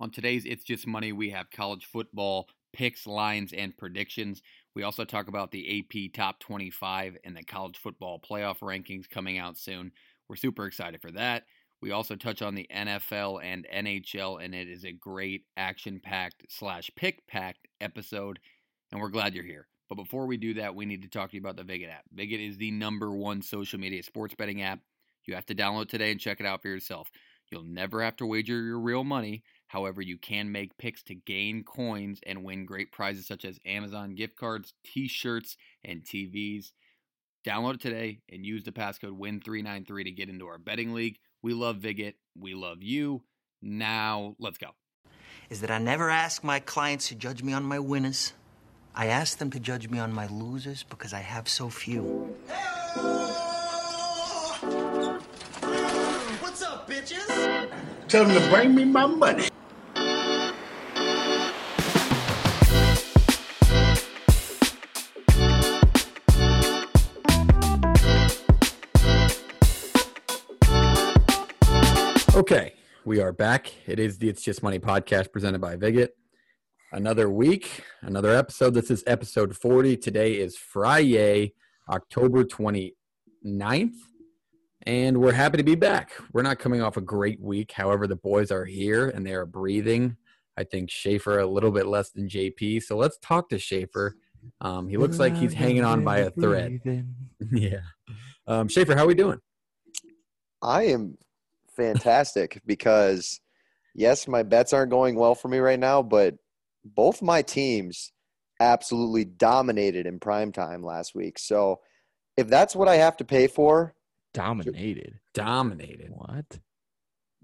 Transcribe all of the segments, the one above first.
On today's It's Just Money, we have college football picks, lines, and predictions. We also talk about the AP Top 25 and the college football playoff rankings coming out soon. We're super excited for that. We also touch on the NFL and NHL, and it is a great action packed slash pick packed episode, and we're glad you're here. But before we do that, we need to talk to you about the Viget app. Viget is the number one social media sports betting app. You have to download today and check it out for yourself. You'll never have to wager your real money. However, you can make picks to gain coins and win great prizes such as Amazon gift cards, t shirts, and TVs. Download it today and use the passcode WIN393 to get into our betting league. We love Viget. We love you. Now, let's go. Is that I never ask my clients to judge me on my winners. I ask them to judge me on my losers because I have so few. What's up, bitches? Tell them to bring me my money. Okay, we are back. It is the It's Just Money podcast presented by Viget. Another week, another episode. This is episode 40. Today is Friday, October 29th, and we're happy to be back. We're not coming off a great week. However, the boys are here and they are breathing. I think Schaefer a little bit less than JP. So let's talk to Schaefer. Um, he looks like he's hanging on by a thread. yeah. Um, Schaefer, how are we doing? I am fantastic because yes, my bets aren't going well for me right now, but both my teams absolutely dominated in prime time last week. So if that's what I have to pay for, Dominated. Dominated. What?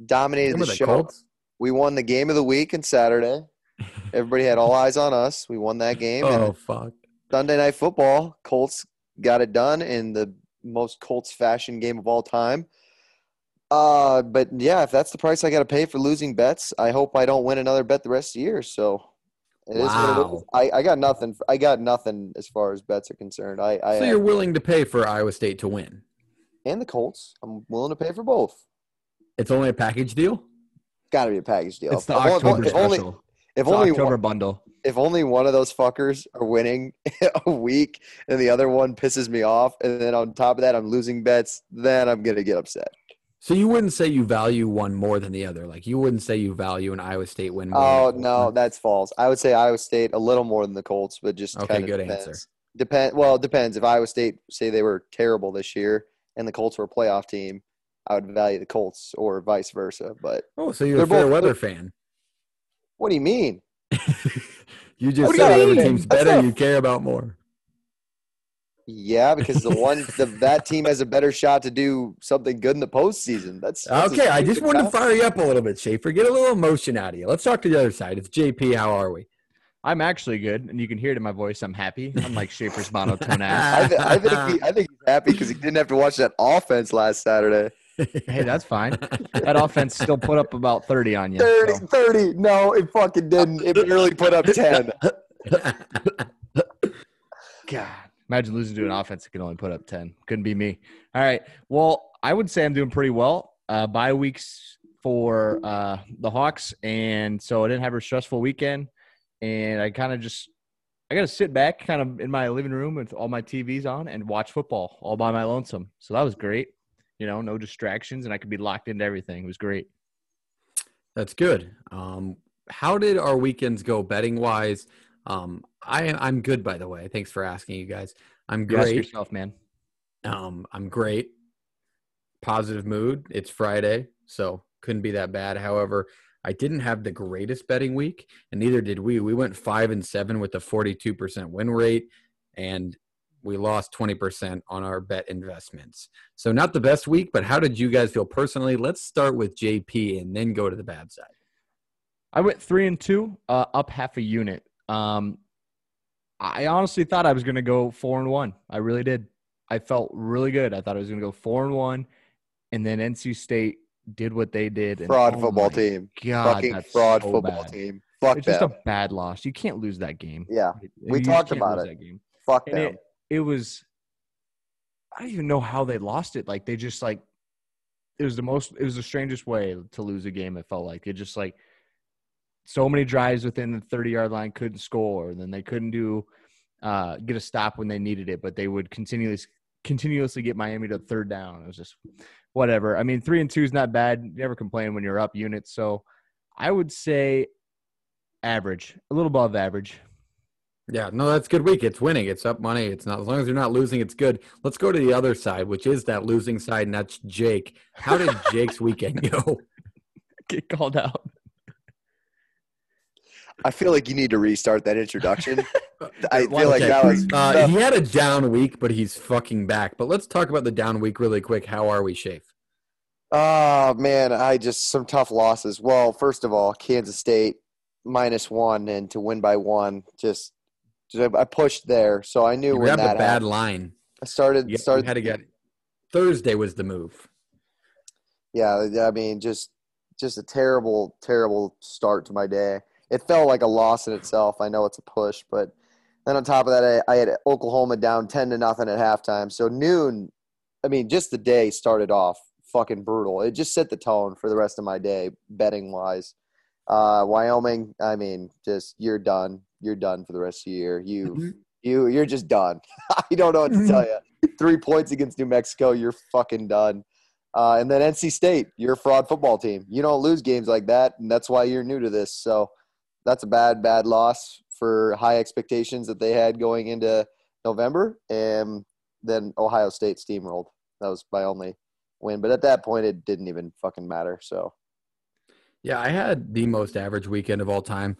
dominated Remember the the show. Colts? We won the game of the week on Saturday. Everybody had all eyes on us. We won that game. Oh, fuck. Sunday night football, Colts got it done in the most Colts fashion game of all time. Uh, but yeah, if that's the price I got to pay for losing bets, I hope I don't win another bet the rest of the year. So it is what it Wow. is. I, I got nothing. I got nothing as far as bets are concerned. I, I So you're willing to pay for Iowa State to win? and the Colts. I'm willing to pay for both. It's only a package deal. Got to be a package deal. It's the If only- October if only, special. if It's the only October one, bundle. if only one of those fuckers are winning a week and the other one pisses me off, and then on top of that I'm losing bets, then I'm gonna get upset. So you wouldn't say you value one more than the other. Like you wouldn't say you value an Iowa State win. More Oh no, that's false. I would say Iowa State a little more than the Colts, but just Okay, kind of good depends. answer. Depend. Well, it depends. If Iowa State say they were terrible this year and the Colts were a playoff team, I would value the Colts, or vice versa. But Oh, so you're a fair both- weather fan. what do you mean? you just What said whatever team's better, not- you care about more. Yeah, because the one the, that team has a better shot to do something good in the postseason. That's, that's Okay, I just stupid wanted to fire you up a little bit, Schaefer. Get a little emotion out of you. Let's talk to the other side. It's JP. How are we? I'm actually good, and you can hear it in my voice. I'm happy. Unlike Schaefer's monotone I, ass. th- I think he, I think he's happy because he didn't have to watch that offense last Saturday. Hey, that's fine. That offense still put up about 30 on you. 30, so. 30. No, it fucking didn't. It barely put up 10. God, imagine losing to an offense that can only put up 10. Couldn't be me. All right. Well, I would say I'm doing pretty well. Uh, bye weeks for uh, the Hawks, and so I didn't have a stressful weekend. And I kind of just, I got to sit back kind of in my living room with all my TVs on and watch football all by my lonesome. So that was great. You know, no distractions, and I could be locked into everything. It was great. That's good. Um, how did our weekends go betting wise? Um, I I'm good by the way. Thanks for asking, you guys. I'm You great. yourself, man. Um, I'm great. Positive mood. It's Friday, so couldn't be that bad. However, I didn't have the greatest betting week, and neither did we. We went five and seven with a 42% win rate, and we lost 20% on our bet investments. So not the best week, but how did you guys feel personally? Let's start with JP and then go to the bad side. I went three and two, uh, up half a unit. Um, I honestly thought I was going to go four and one. I really did. I felt really good. I thought I was going to go four and one, and then NC State did what they did. And Fraud oh football team. God, Fucking fraud so football bad. team. Fuck It's just a bad loss. You can't lose that game. yeah, we talked about it. That game. fuck And them. it, it was. I don't even know how they lost it. Like they just like. It was the most. It was the strangest way to lose a game. It felt like it just like so many drives within the 30 yard line couldn't score, and then they couldn't do uh, get a stop when they needed it, but they would continuously continuously get Miami to third down. It was just whatever. I mean, three and two is not bad. You never complain when you're up units. So I would say average, a little above average. Yeah, no, that's good week. It's winning. It's up money. It's not as long as you're not losing, it's good. Let's go to the other side, which is that losing side, and that's Jake. How did Jake's weekend go? Get called out. I feel like you need to restart that introduction. I Why feel like okay. that was Uh, he had a down week, but he's fucking back. But let's talk about the down week really quick. How are we, Shafe? Oh man, I just some tough losses. Well, first of all, Kansas State minus one and to win by one. Just, just I pushed there, so I knew You when grabbed that a bad happened. line. I started You, you started had to get Thursday was the move. yeah. I mean, just just a terrible, terrible start to my day. It felt like a loss in itself. I know it's a push, but then on top of that, I, I had Oklahoma down ten to nothing at halftime. So noon, I mean, just the day started off fucking brutal. It just set the tone for the rest of my day, betting wise. Uh, Wyoming, I mean, just you're done. You're done for the rest of the year. You, you, you're just done. I don't know what to tell you. Three points against New Mexico, you're fucking done. Uh, and then NC State, you're a fraud football team. You don't lose games like that, and that's why you're new to this. So that's a bad, bad loss for high expectations that they had going into November. And then Ohio State steamrolled. That was my only win. But at that point, it didn't even fucking matter. So Yeah, I had the most average weekend of all time.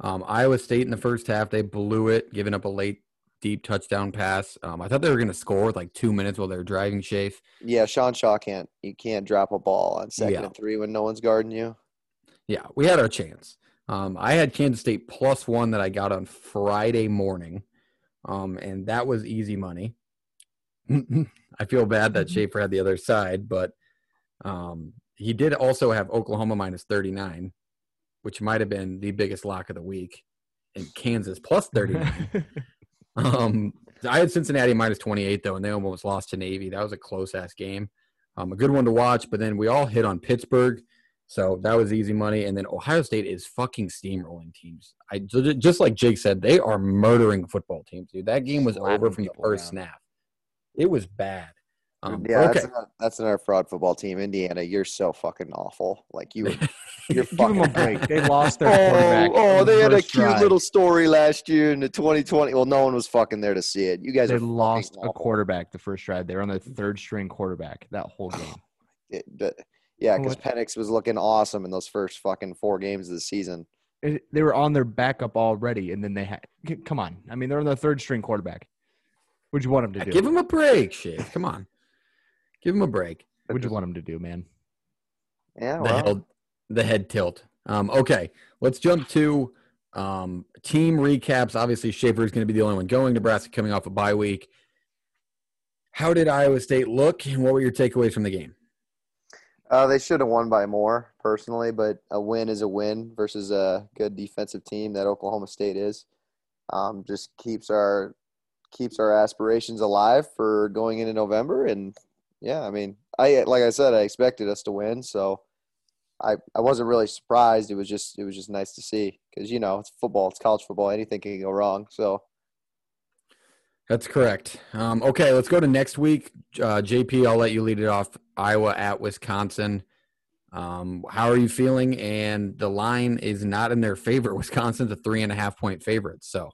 Um, Iowa State in the first half, they blew it, giving up a late deep touchdown pass. Um, I thought they were going to score with like two minutes while they were driving. Shafe. yeah, Sean Shaw can't. You can't drop a ball on second Yeah. and three when no one's guarding you. Yeah, we had our chance. Um, I had Kansas State plus one that I got on Friday morning, um, and that was easy money. I feel bad that Schaefer had the other side, but um, he did also have Oklahoma minus 39, which might have been the biggest lock of the week, and Kansas plus 39. Um, I had Cincinnati minus 28 though, and they almost lost to Navy. That was a close ass game. Um, a good one to watch, but then we all hit on Pittsburgh, so that was easy money. And then Ohio State is fucking steamrolling teams. I just like Jake said, they are murdering football teams, dude. That game was Slapping over from the first down. snap. It was bad. Um, yeah, okay. that's, another, that's another fraud football team. Indiana, you're so fucking awful. Like you, you're Give them a break. They lost their quarterback. Oh, oh, in the they had a cute drive. little story last year in the 2020. Well, no one was fucking there to see it. You guys They are fucking lost a awful. quarterback the first drive. They were on the third string quarterback that whole game. It- but- yeah, because What? Penix was looking awesome in those first fucking four games of the season. It- they were on their backup already, and then they had. Come on, I mean they're on their third string quarterback. What'd you want them to do? Give him a break, shit. Come on, give him a break. What'd you want him to do, man? Yeah, the head, the head tilt. Um, okay, let's jump to um, team recaps. Obviously, Schaefer is going to be the only one going. Nebraska coming off a bye week. How did Iowa State look, and what were your takeaways from the game? Uh, they should have won by more, personally, but a win is a win versus a good defensive team that Oklahoma State is. Um, just keeps our keeps our aspirations alive for going into November, and yeah, I mean, I like I said, I expected us to win, so I I wasn't really surprised. It was just it was just nice to see because you know it's football, it's college football, anything can go wrong. So That's correct. Um, okay, let's go to next week. Uh, JP, I'll let you lead it off. Iowa at Wisconsin. Um, how are you feeling? And the line is not in their favor. Wisconsin's a three and a half point favorite. So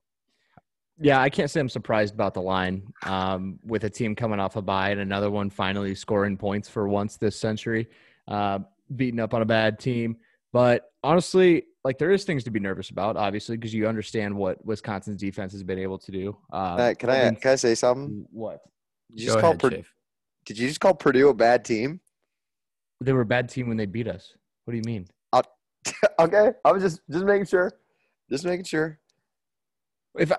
Yeah, I can't say I'm surprised about the line. Um, with a team coming off a bye and another one finally scoring points for once this century, uh, beating up on a bad team. But honestly, like there is things to be nervous about, obviously, because you understand what Wisconsin's defense has been able to do. Uh, Uh, can I mean, can I say something? what? Did you just call ahead, Pur- Shafe. Did you just call Purdue a bad team? They were a bad team when they beat us. What do you mean? okay, I was just just making sure, just making sure. If I,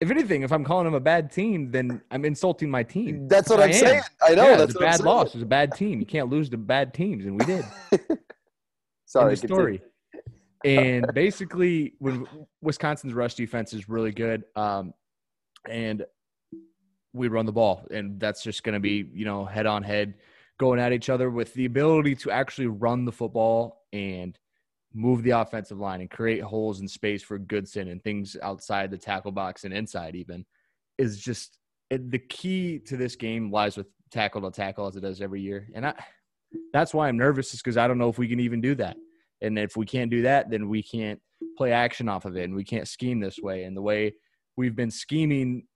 if anything, if I'm calling them a bad team, then I'm insulting my team. That's what I I'm am. saying. I know yeah, that's it's a what I'm bad loss. It was a bad team. You can't lose to bad teams, and we did. Sorry, of continue. story. And basically, when Wisconsin's rush defense is really good, um, and we run the ball, and that's just going to be you know head on head going at each other with the ability to actually run the football and move the offensive line and create holes in space for Goodson and things outside the tackle box and inside even is just the key to this game lies with tackle to tackle as it does every year. And I that's why I'm nervous is because I don't know if we can even do that. And if we can't do that, then we can't play action off of it and we can't scheme this way. And the way we've been scheming,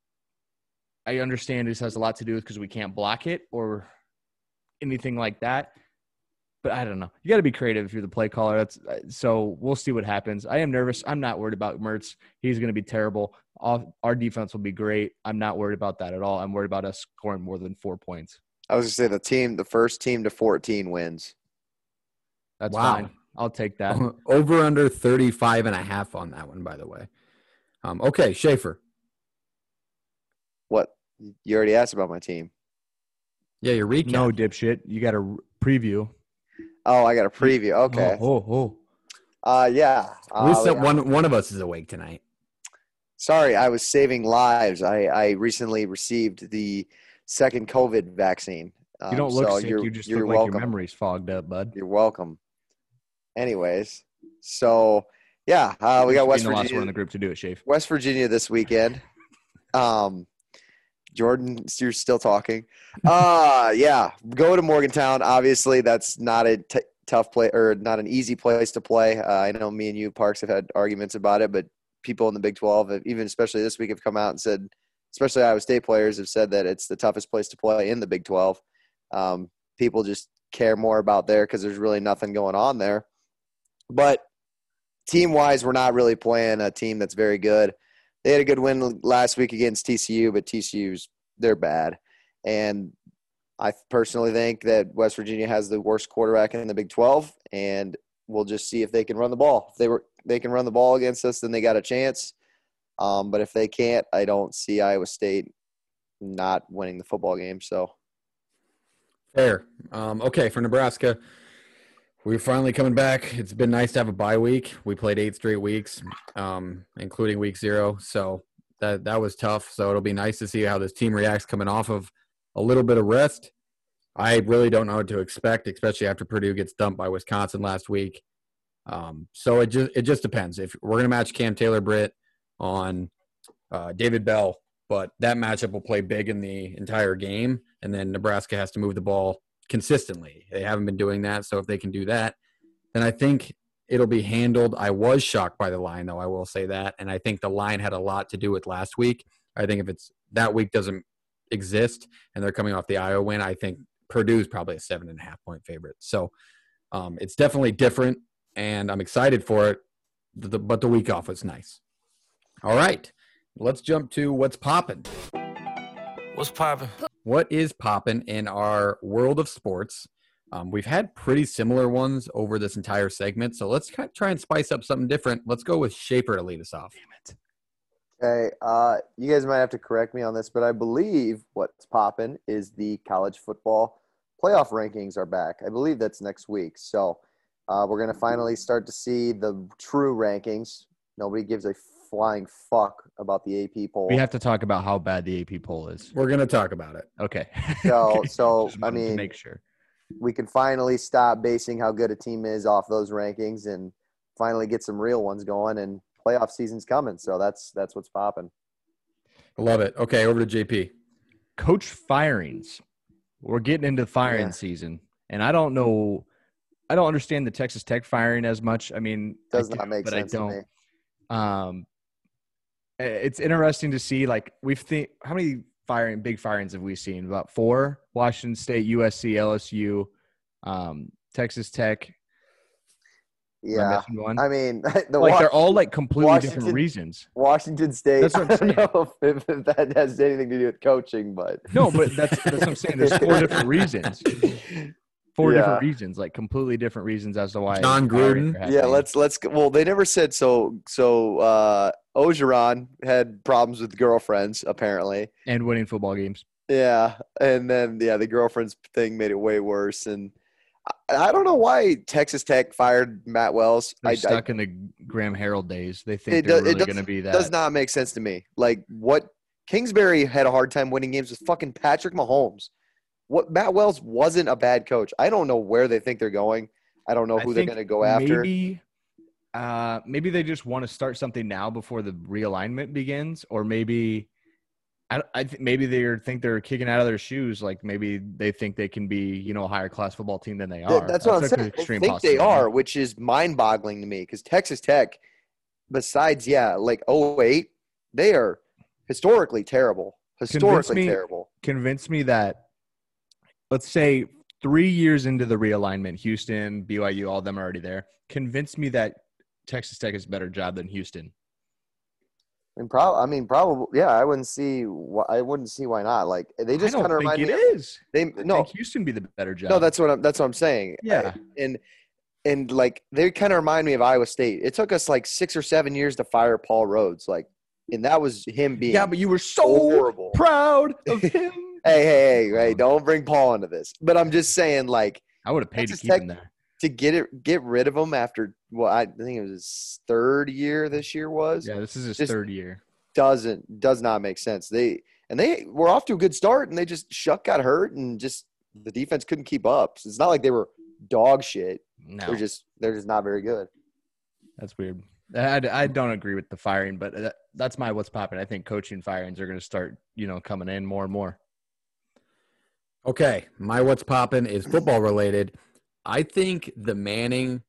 I understand this has a lot to do with because we can't block it or anything like that. But I don't know. You got to be creative if you're the play caller. That's uh, so. We'll see what happens. I am nervous. I'm not worried about Mertz. He's going to be terrible. Our defense will be great. I'm not worried about that at all. I'm worried about us scoring more than four points. I was gonna say the team, the first team to 14 wins. That's Wow. fine. I'll take that. Over under 35 and a half on that one, by the way. Um, okay, Schaefer. What? You already asked about my team. Yeah, your recap. No, dipshit. You got a preview. Oh, I got a preview. Okay. Oh, oh, oh. Uh, yeah. At least Uh, that one one of us is awake tonight. Sorry, I was saving lives. I, I recently received the second COVID vaccine. Um, You don't look so sick. You just look like your memory's fogged up, bud. You're welcome. Anyways, so yeah, uh, we got West Virginia. last one in the group to do it, Shave. West Virginia this weekend. Um, Jordan, you're still talking. Uh, yeah, go to Morgantown. Obviously, that's not a t- tough play or not an easy place to play. Uh, I know me and you, Parks, have had arguments about it, but people in the Big 12, have, even especially this week, have come out and said, especially Iowa State players, have said that it's the toughest place to play in the Big 12. Um, people just care more about there because there's really nothing going on there. But team wise, we're not really playing a team that's very good. They had a good win last week against TCU, but TCU's they're bad. And I personally think that West Virginia has the worst quarterback in the Big 12, and we'll just see if they can run the ball. If they were they can run the ball against us, then they got a chance. Um, but if they can't, I don't see Iowa State not winning the football game. So Fair. Um, okay, for Nebraska, we're finally coming back. It's been nice to have a bye week. We played eight straight weeks, um, including week zero. So that that was tough. So it'll be nice to see how this team reacts coming off of a little bit of rest. I really don't know what to expect, especially after Purdue gets dumped by Wisconsin last week. Um, so it just it just depends. If we're gonna match Cam Taylor Britt on uh, David Bell, but that matchup will play big in the entire game, and then Nebraska has to move the ball consistently. They haven't been doing that, so if they can do that, then I think it'll be handled. I was shocked by the line, though. I will say that, and I think the line had a lot to do with last week. I think if it's that week doesn't exist and they're coming off the Iowa win, I think Purdue's probably a seven and a half point favorite. So um, it's definitely different, and I'm excited for it. The, but the week off was nice. All right, let's jump to what's popping. What's poppin'? What is popping in our world of sports? Um, we've had pretty similar ones over this entire segment, so let's try and spice up something different. Let's go with Shaper to lead us off. Okay, uh, you guys might have to correct me on this, but I believe what's popping is the college football playoff rankings are back. I believe that's next week. So uh, we're going to finally start to see the true rankings. Nobody gives a flying fuck about the AP poll. We have to talk about how bad the AP poll is. We're going to talk about it. Okay. So- Okay. so, I mean- make sure. we can finally stop basing how good a team is off those rankings and finally get some real ones going. And playoff season's coming, so that's that's what's popping. I love it. Okay, over to JP. Coach firings. We're getting into firing Yeah. season, and I don't know. I don't understand the Texas Tech firing as much. I mean, I Does do, not make but sense I to don't. me. Um, i- it's interesting to see. Like we've think how many firing big firings have we seen? About four: Washington State, USC, LSU, um, Texas Tech. Am I Yeah, one? I mean the like Wa- they're all like completely different reasons. Washington State. That's what I I'm don't know if, if that has anything to do with coaching, but No, but that's that's what I'm saying. There's four different reasons. Four Yeah. different reasons, like completely different reasons as to why. Jon Gruden. Yeah, let's let's. Well, they never said so. So uh, Orgeron had problems with girlfriends apparently. and winning football games. Yeah, and then yeah, the girlfriends thing made it way worse. And I, I don't know why Texas Tech fired Matt Wells. They're I, I, stuck in the Graham Harrell days. They think It they're does- really going to be that. does not make sense to me. Like what Kingsbury had a hard time winning games with fucking Patrick Mahomes. What Matt Wells wasn't a bad coach. I don't know where they think they're going. I don't know I who they're going to go after. Maybe uh, maybe they just want to start something now before the realignment begins, or maybe I, I th- maybe they think they're kicking out of their shoes. Like maybe they think they can be, you know, a higher class football team than they are. That's what I'm saying. I think they are, which is mind-boggling to me because Texas Tech, besides yeah, like 08, they are historically terrible. Historically me- terrible. Convince me that, let's say, three years into the realignment, Houston, BYU, all of them are already there. Convince me that Texas Tech is a better job than Houston. And prob- I mean, probably yeah. I wouldn't see. Wh- I wouldn't see why not. Like they just kind of remind it me. Of, is. they I no, think Houston be the better job. no. That's what I'm. That's what I'm saying. Yeah. and and like they kind of remind me of Iowa State. It took us like six or seven years to fire Paul Rhoads. Like, and that was him being yeah, but you were so horrible. proud of him. hey, hey, hey, hey! Don't bring Paul into this. But I'm just saying, like, I would have paid to Texas keep Tech- him there. To get it, get rid of him after well, I think it was his third year. This year was Yeah, this is his just- third year. doesn't does not make sense. They and they were off to a good start, and they just Shough got hurt, and just the defense couldn't keep up. So it's not like they were dog shit. No, They're just they're just not very good. that's weird. I, I don't agree with the firing, but that, that's my what's popping. I think coaching firings are going to start, you know, coming in more and more. Okay, my what's popping is football related. I think the Manning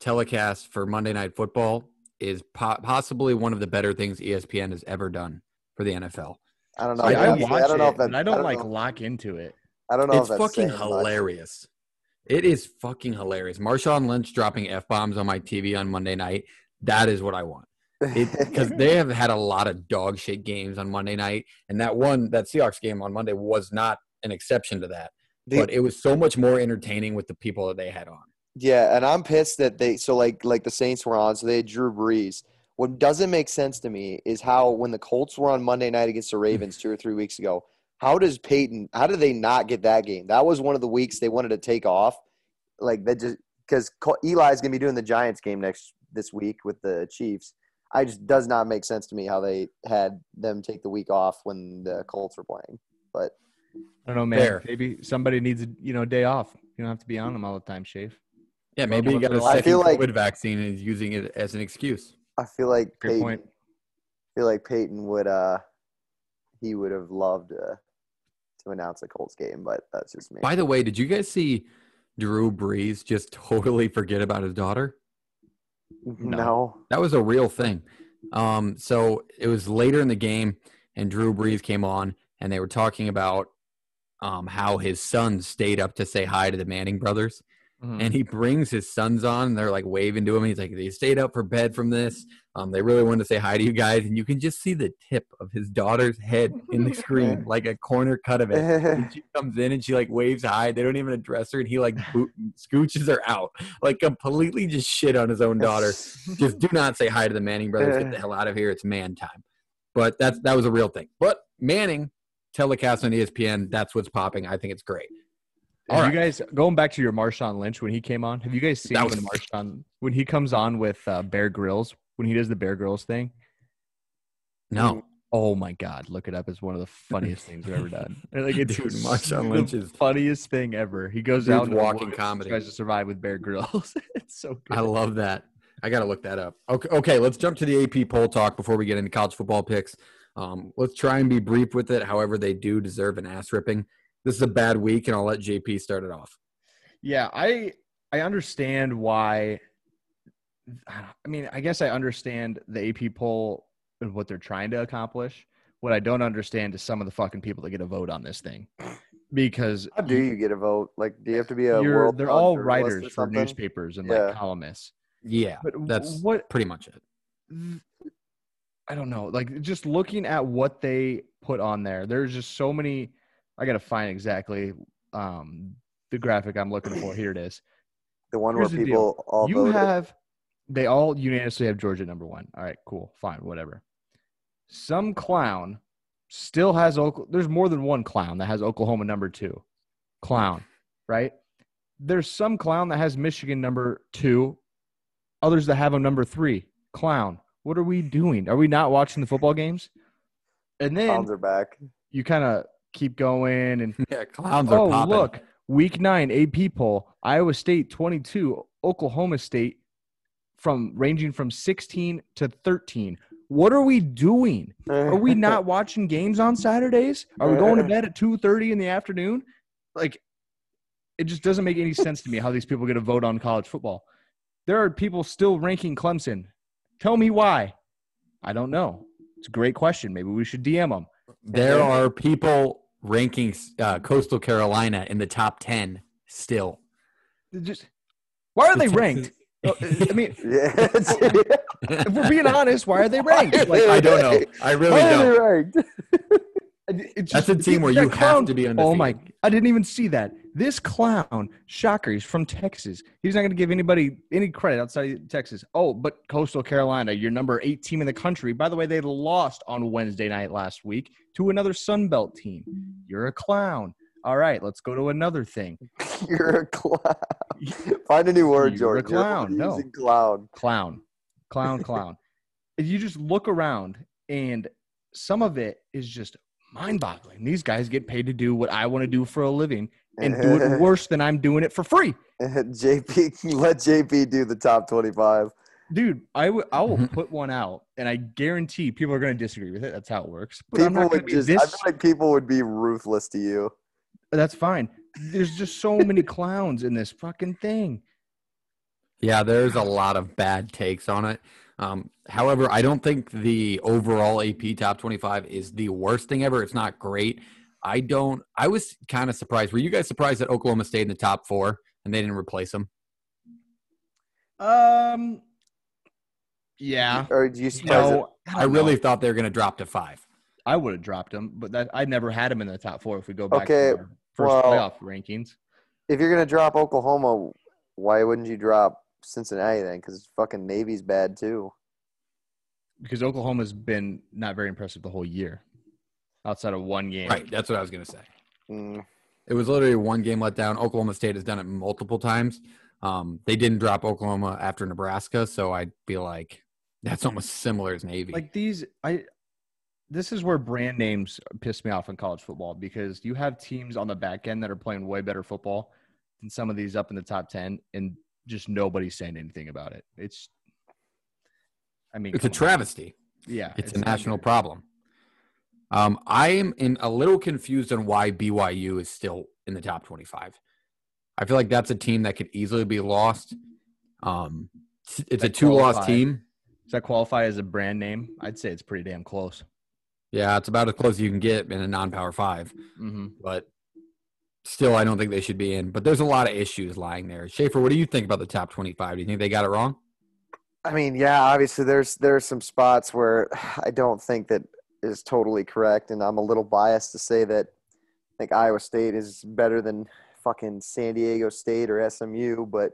telecast for Monday Night Football is po- possibly one of the better things ESPN has ever done for the NFL. I don't know. I, I, I don't- watch I don't know it, if that. but I don't, like know, lock into it. I don't know It's if fucking saying much. hilarious. It is fucking hilarious. Marshawn Lynch dropping f bombs on my TV on Monday night. That is what I want. because they have had a lot of dog shit games on Monday night, and that one, that Seahawks game on Monday was not an exception to that. But it was so much more entertaining with the people that they had on. Yeah, and I'm pissed that they so like like the Saints were on, so they had Drew Brees. What doesn't make sense to me is how when the Colts were on Monday night against the Ravens two or three weeks ago, how does Peyton? How did they not get that game? That was one of the weeks they wanted to take off, like that just because Eli's gonna be doing the Giants game next this week with the Chiefs. I just does not make sense to me how they had them take the week off when the Colts were playing. But I don't know, man. Fair. Maybe somebody needs a you know a day off. You don't have to be on them all the time, Shave. Yeah, maybe he got a I second feel like- COVID vaccine and is using it as an excuse. I feel like Fair Peyton, point. feel like Peyton would uh he would have loved uh, to announce a Colts game, but that's just me. By the way, did you guys see Drew Brees just totally forget about his daughter? no. That was a real thing. Um, so it was later in the game, and Drew Brees came on, and they were talking about um, how his son stayed up to say hi to the Manning brothers. Mhm. And he brings his sons on, and they're like waving to him. He's like, "They stayed up for bed from this. Um, they really wanted to say hi to you guys." And you can just see the tip of his daughter's head in the screen, like a corner cut of it. And she comes in and she like waves hi. They don't even address her, and he like boot, scooches her out, like completely just shit on his own daughter. just do not say hi to the Manning brothers. Get the hell out of here. It's man time. But that's that was a real thing. But Manning telecast on ESPN. That's what's popping. I think it's great. All you guys going back to your Marshawn Lynch when he came on? Have you guys seen That when was- Marshawn when he comes on with uh, Bear Grylls when he does the Bear Grylls thing? No, Oh my God! Look it up. It's one of the funniest things I've ever done. Like it's Dude, Marshawn the is- funniest thing ever. He goes Dude's out walking comedy. Tries to survive with Bear Grylls. it's so good. I love that. I gotta look that up. Okay, okay. Let's jump to the AP poll talk before we get into college football picks. Um, let's try and be brief with it. However, they do deserve an ass ripping. This is a bad week, and I'll let JP start it off. Yeah, I I understand why. I mean, I guess I understand the AP poll and what they're trying to accomplish. What I don't understand is some of the fucking people that get a vote on this thing, because How do you get a vote? Like, do you have to be a world? they're all writers or for newspapers and Yeah. like columnists. Yeah, But that's what pretty much it. I don't know. Like just looking at what they put on there, there's just so many. I gotta find exactly um, the graphic I'm looking for. Here it is. The one Here's where the deal. people all you voted. have they all unanimously have Georgia number one. All right, cool, fine, whatever. Some clown still has Oklahoma. There's more than one clown that has Oklahoma number two. Clown, right? There's some clown that has Michigan number two. Others that have them number three. Clown. What are we doing? Are we not watching the football games? And then Clowns are back. you kind of keep going and Yeah, clowns are oh popping. look week nine ap poll iowa state 22 oklahoma state from ranging from 16 to 13. What are we doing? Are we not watching games on Saturdays? Are we going to bed at 2:30 in the afternoon? Like it just doesn't make any sense to me how these people get a vote on college football. There are people still ranking Clemson. Tell me why. I don't know. It's a great question. Maybe we should DM them. There are people ranking uh, Coastal Carolina in the top 10 still. Just why are they ranked? Uh, I mean, if we're being honest, why are they ranked? Like, I don't know. I really Why are they don't. ranked? It's That's a team where you have to be Oh my! I didn't even see that. This clown, shocker, he's from Texas. He's not going to give anybody any credit outside of Texas. Oh, but Coastal Carolina, your number eight team in the country. By the way, they lost on Wednesday night last week to another Sun Belt team. You're a clown. All right, let's go to another thing. You're a clown. Find a new word, You're a George. You're clown. No. clown. Clown, clown, clown. You just look around, and some of it is just mind-boggling. These guys get paid to do what I want to do for a living and do it worse than I'm doing it for free. JP, let JP do the top 25. Dude, I will I will put one out, and I guarantee people are going to disagree with it. That's how it works. But I'm People not would to be I feel like people would be ruthless to you. That's fine. There's just so many clowns in this fucking thing. Yeah, there's a lot of bad takes on it. Um, however, I don't think the overall AP top 25 is the worst thing ever. It's not great. I don't. I was kind of surprised. Were you guys surprised that Oklahoma stayed in the top four and they didn't replace them? Um, yeah. Or do you surprise No, I, don't really know. thought they were going to drop to five. I would have dropped him, but that I never had him in the top four. If we go back Okay, to our first well- playoff rankings, if you're gonna drop Oklahoma, why wouldn't you drop Cincinnati then? Because fucking Navy's bad too. because Oklahoma's been not very impressive the whole year, outside of one game. Right. That's what I was going to say. Mm, It was literally one game letdown. Oklahoma State has done it multiple times. Um, they didn't drop Oklahoma after Nebraska, so I'd be like, that's almost similar as Navy. Like these, I. This is where brand names piss me off in college football because you have teams on the back end that are playing way better football than some of these up in the top ten, and just nobody's saying anything about it. It's, I mean, it's a come on. travesty. Yeah, It's, a national good. problem. Um, I am in a little confused on why BYU is still in the top 25. I feel like that's a team that could easily be lost. Um, it's- it's a That two loss team. Does that qualify as a brand name? I'd say it's pretty damn close. Yeah, it's about as close as you can get in a non power five, Mm-hmm. but still, I don't think they should be in. But there's a lot of issues lying there. Schaefer, what do you think about the top 25? Do you think they got it wrong? I mean, yeah, obviously there's there's some spots where I don't think that is totally correct, and I'm a little biased to say that I think Iowa State is better than fucking San Diego State or SMU, but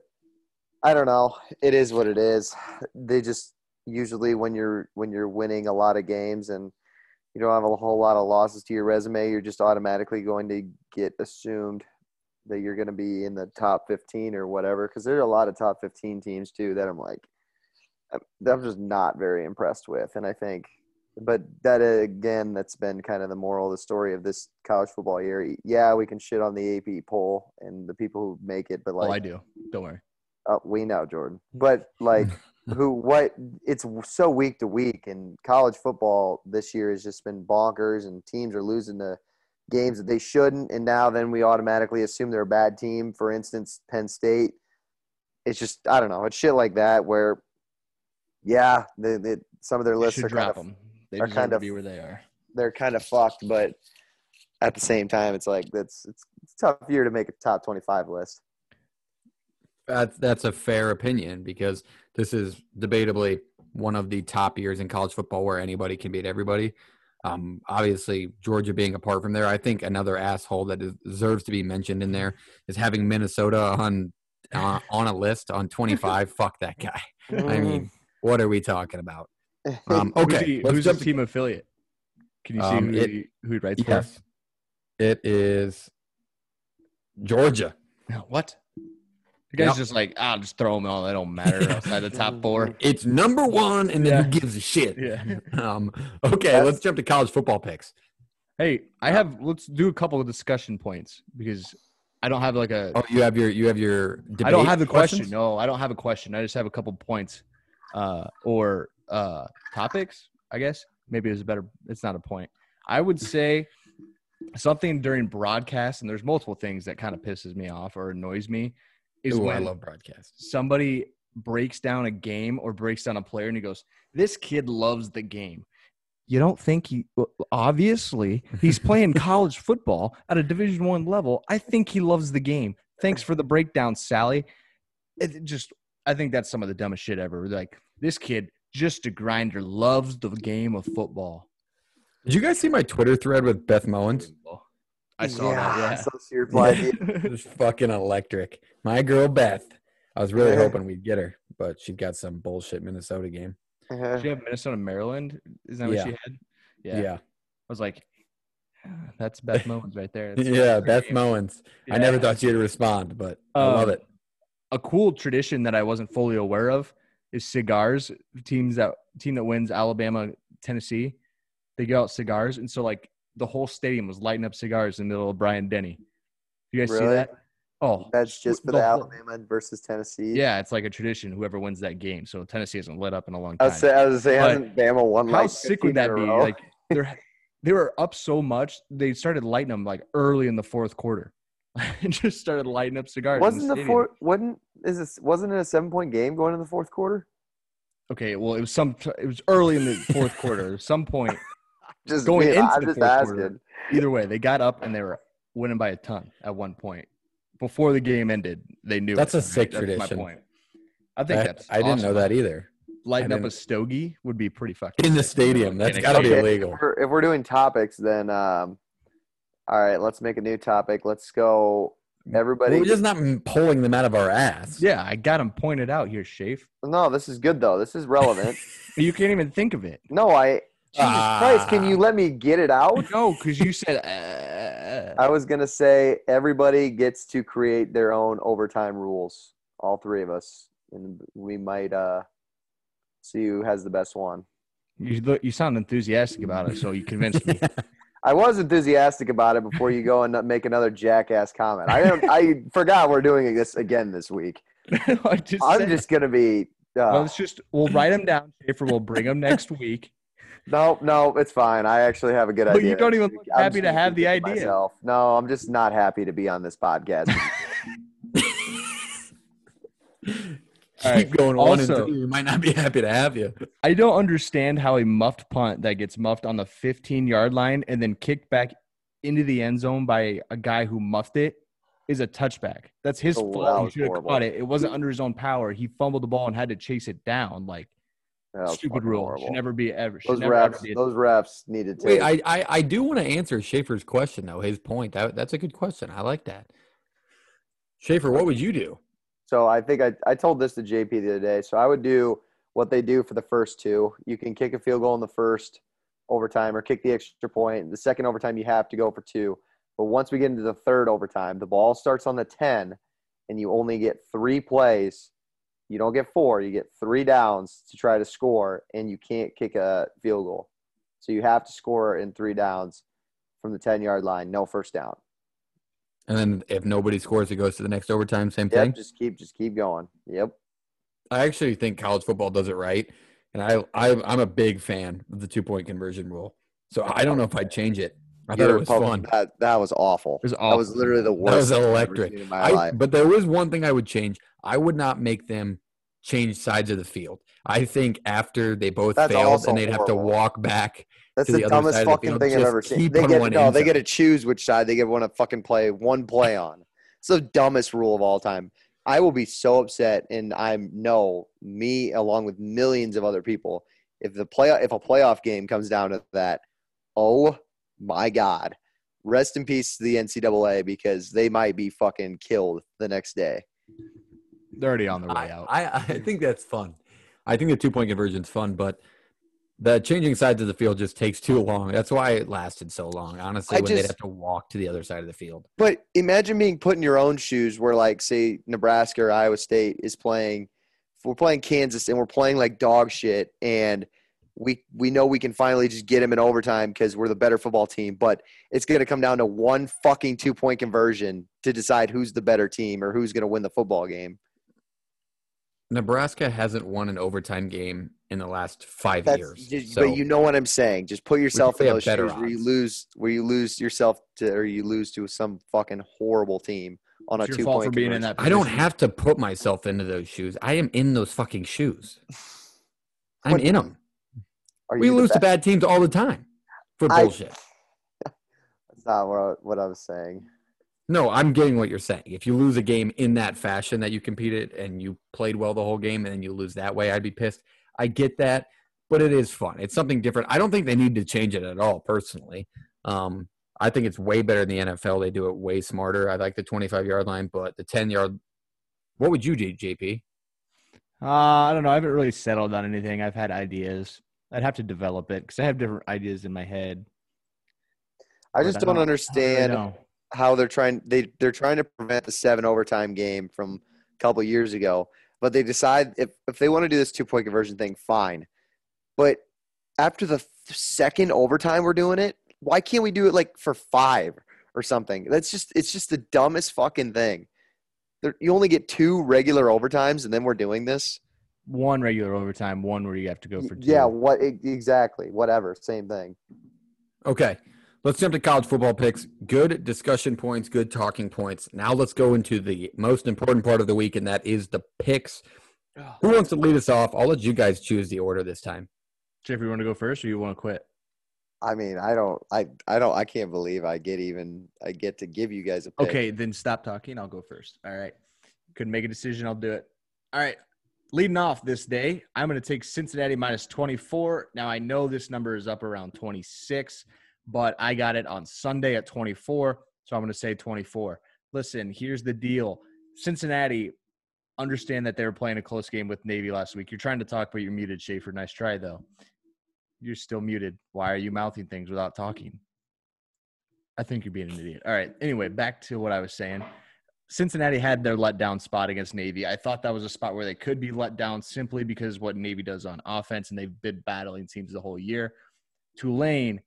I don't know. It is what it is. They just usually when you're when you're winning a lot of games and you don't have a whole lot of losses to your resume, you're just automatically going to get assumed that you're going to be in the top 15 or whatever. Because there are a lot of top 15 teams too that I'm like, I'm- that I'm just not very impressed with. And I think, but that again, that's been kind of the moral of the story of this college football year. Yeah, we can shit on the AP poll and the people who make it, but like, oh, I do. Don't worry. uh, we know Jordan, but like who what it's so week to week and college football this year has just been bonkers and teams are losing the games that they shouldn't and now then we automatically assume they're a bad team for instance Penn State it's just I don't know it's shit like that where yeah the, the some of their lists are kind of them. They are deserve kind to of- be where they are. they're kind of fucked but at the same time it's like that's it's, it's a tough year to make a top 25 list That's that's a fair opinion because this is debatably one of the top years in college football where anybody can beat everybody. Um, obviously, Georgia being apart from there, I think another asshole that deserves to be mentioned in there is having Minnesota on uh, on a list on 25. Fuck that guy. I mean, what are we talking about? Um, Who's okay, the- who's jump his team affiliate? Can you see Um, who, it- he, who he writes Yes, it is Georgia. for? What? The guy's Yep. just like, I'll just throw them all. They don't matter outside the top four. It's number one, and then Yeah. who gives a shit? Yeah. Um, okay, That's- let's jump to college football picks. Hey, I have. Let's do a couple of discussion points because I don't have like a. Oh, you have your you have your. Debate I don't have the question. No, I don't have a question. I just have a couple points. uh, or uh, topics. I guess maybe it's a better. It's not a point. I would say something during broadcast, and there's multiple things that kind of pisses me off or annoys me. Is Ooh, I love broadcast. somebody breaks down a game or breaks down a player and he goes, This kid loves the game. You don't think he obviously he's playing college football at a division one level. I think he loves the game. Thanks for the breakdown, Sally. It just I think that's some of the dumbest shit ever. Like this kid, just a grinder, loves the game of football. Did you guys see my Twitter thread with Beth Mowins? I saw yeah, that. I saw she replied. to. It was fucking electric. My girl Beth. I was really hoping we'd get her, but she got some bullshit Minnesota game. Uh-huh. She have Minnesota, Maryland? Isn't that what Yeah. she had? Yeah. Yeah. I was like, "Ah, that's Beth Mowins right there. Yeah, Beth game. Mowins. I never thought she'd respond, but I love Um, it. a cool tradition that I wasn't fully aware of is cigars. Teams that team that wins Alabama, Tennessee, they give out cigars, and so like the whole stadium was lighting up cigars in the middle of Bryant-Denny. You guys see that? Oh, That's just for The the whole- Alabama versus Tennessee. yeah, it's like a tradition. Whoever wins that game, so Tennessee hasn't lit up in a long I time. was say, I was say, But hasn't Bama won How like sick would that be? Like they're they were up so much they started lighting them like early in the fourth quarter, and just started lighting up cigars. wasn't the stadium. fourth? Wasn't is this? Wasn't it a seven point game going in the fourth quarter? Okay, well it was some it was early in the fourth quarter. Some point Just Going being- into I'm the just fourth asking. quarter. either way, they got up and they were winning by a ton at one point. Before the game ended, they knew That's it, a sick That's tradition. my point. I think I, that's. I didn't know that either. Lighting up a stogie would be pretty fucking In the stadium. That's gotta be illegal. If we're, if we're doing topics, then um, all right, let's make a new topic. Let's go. Everybody, We're just not pulling them out of our ass. Yeah, I got him pointed out here, Shafe. no, this is good though. This is relevant. You can't even think of it. no, I. Jesus Christ, can you let me get it out? No, because you said. Uh, I was gonna say everybody gets to create their own overtime rules. All three of us, and we might uh see who has the best one. you look. You sound enthusiastic about it, so you convinced me. I was enthusiastic about it before you go and make another jackass comment. I I forgot we're doing this again this week. I just I'm said- just gonna be. Uh, Well, it's just we'll write them down, Schaefer. We'll bring them next week. no, no, it's fine. I actually have a good But idea. you don't even look I'm happy to have the idea. myself. No, I'm just not happy to be on this podcast. All Keep right, going one and also- two. We might not be happy to have you. I don't understand how a muffed punt that gets muffed on the 15 yard line and then kicked back into the end zone by a guy who muffed it is a touchback. That's his Oh, that fault. He should have caught it. It wasn't under his own power. He fumbled the ball and had to chase it down. Like stupid rule. horrible. Should never be ever. Those never ever refs, be. those refs needed to. Wait, I, I, I do want to answer Schaefer's question though. His point. That, that's a good question. I like that. Schaefer, what would you do? So I think I, I told this to JP the other day. So I would do what they do for the first two. You can kick a field goal in the first overtime or kick the extra point. The second overtime, you have to go for two. But once we get into the third overtime, the ball starts on the 10 and you only get three plays. You don't get four, you get three downs to try to score, and you can't kick a field goal. So you have to score in three downs from the 10 yard line, no first down. And then if nobody scores, it goes to the next overtime. Same thing. Yep, just keep just keep going. Yep. I actually think college football does it right, and I, I I'm a big fan of the two point conversion rule. So I don't know if I'd change it. I thought You're it was Republican. fun. That, that was awful. It was That was literally the worst. That was thing electric. in my I, life. but there was one thing I would change. I would not make them change sides of the field. I think after they both That's failed and they'd have to walk back. That's the, the dumbest side the fucking thing I've ever seen. They get one no, they get to choose which side they get want to fucking play one play on. It's the dumbest rule of all time. I will be so upset, and I know me along with millions of other people. If the play if a playoff game comes down to that, oh my god, rest in peace to the NCAA because they might be fucking killed the next day. They're already on their way I, out. I, I think that's fun. I think the two point conversion is fun, but the changing sides of the field just takes too long. That's why it lasted so long. Honestly, I when they'd just- have to walk to the other side of the field. But imagine being put in your own shoes where, like, say, Nebraska or Iowa State is playing, we're playing Kansas and we're playing like dog shit, and we we know we can finally just get them in overtime because we're the better football team, but it's going to come down to one fucking two point conversion to decide who's the better team or who's going to win the football game. Nebraska hasn't won an overtime game in the last five That's years. just- so but you know what I'm saying. Just put yourself in those shoes where you lose, where you lose yourself to, or you lose to some fucking horrible team on a It's your two point. for being in conversion. that. I don't have to put myself into those shoes. I am in those fucking shoes. I'm What- in them. Are We you the lose to bad teams all the time for I- bullshit. That's not what what I was saying. No, I'm getting what you're saying. If you lose a game in that fashion that you competed and you played well the whole game and then you lose that way, I'd be pissed. I get that, but it is fun. It's something different. I don't think they need to change it at all, personally. Um, I think it's way better than the NFL. They do it way smarter. I like the 25 yard line, but the 10 yard. What would you do, JP? Uh, I don't know. I haven't really settled on anything. I've had ideas. I'd have to develop it because I have different ideas in my head. I just I don't don't- I don't really understand how they're trying. They they're trying to prevent the seven overtime game from a couple years ago, but they decide if if they want to do this two point conversion thing, fine. But after the second overtime, we're doing it. Why can't we do it like for five or something? That's just it's just the dumbest fucking thing. There, you only get two regular overtimes, and then we're doing this. One regular overtime, one where you have to go for two. Yeah, what e- exactly? Whatever, same thing. Okay, let's jump to college football picks. Good discussion points, good talking points. Now let's go into the most important part of the week, and that is the picks. Who wants to lead us off? I'll let you guys choose the order this time. Jeffrey, you want to go first, or you want to quit? I mean, I don't, I, I don't, I can't believe I get even, I get to give you guys a pick. Okay, then stop talking. I'll go first. All right. Couldn't make a decision. I'll do it. All right. Leading off this day, I'm going to take Cincinnati minus 24. Now, I know this number is up around 26, but I got it on Sunday at 24. So I'm going to say 24. Listen, here's the deal Cincinnati, understand that they were playing a close game with Navy last week. You're trying to talk, but you're muted, Schaefer. Nice try, though. You're still muted. Why are you mouthing things without talking? I think you're being an idiot. All right. Anyway, back to what I was saying. Cincinnati had their letdown spot against Navy. I thought that was a spot where they could be let down simply because what Navy does on offense, and they've been battling teams the whole year. Tulane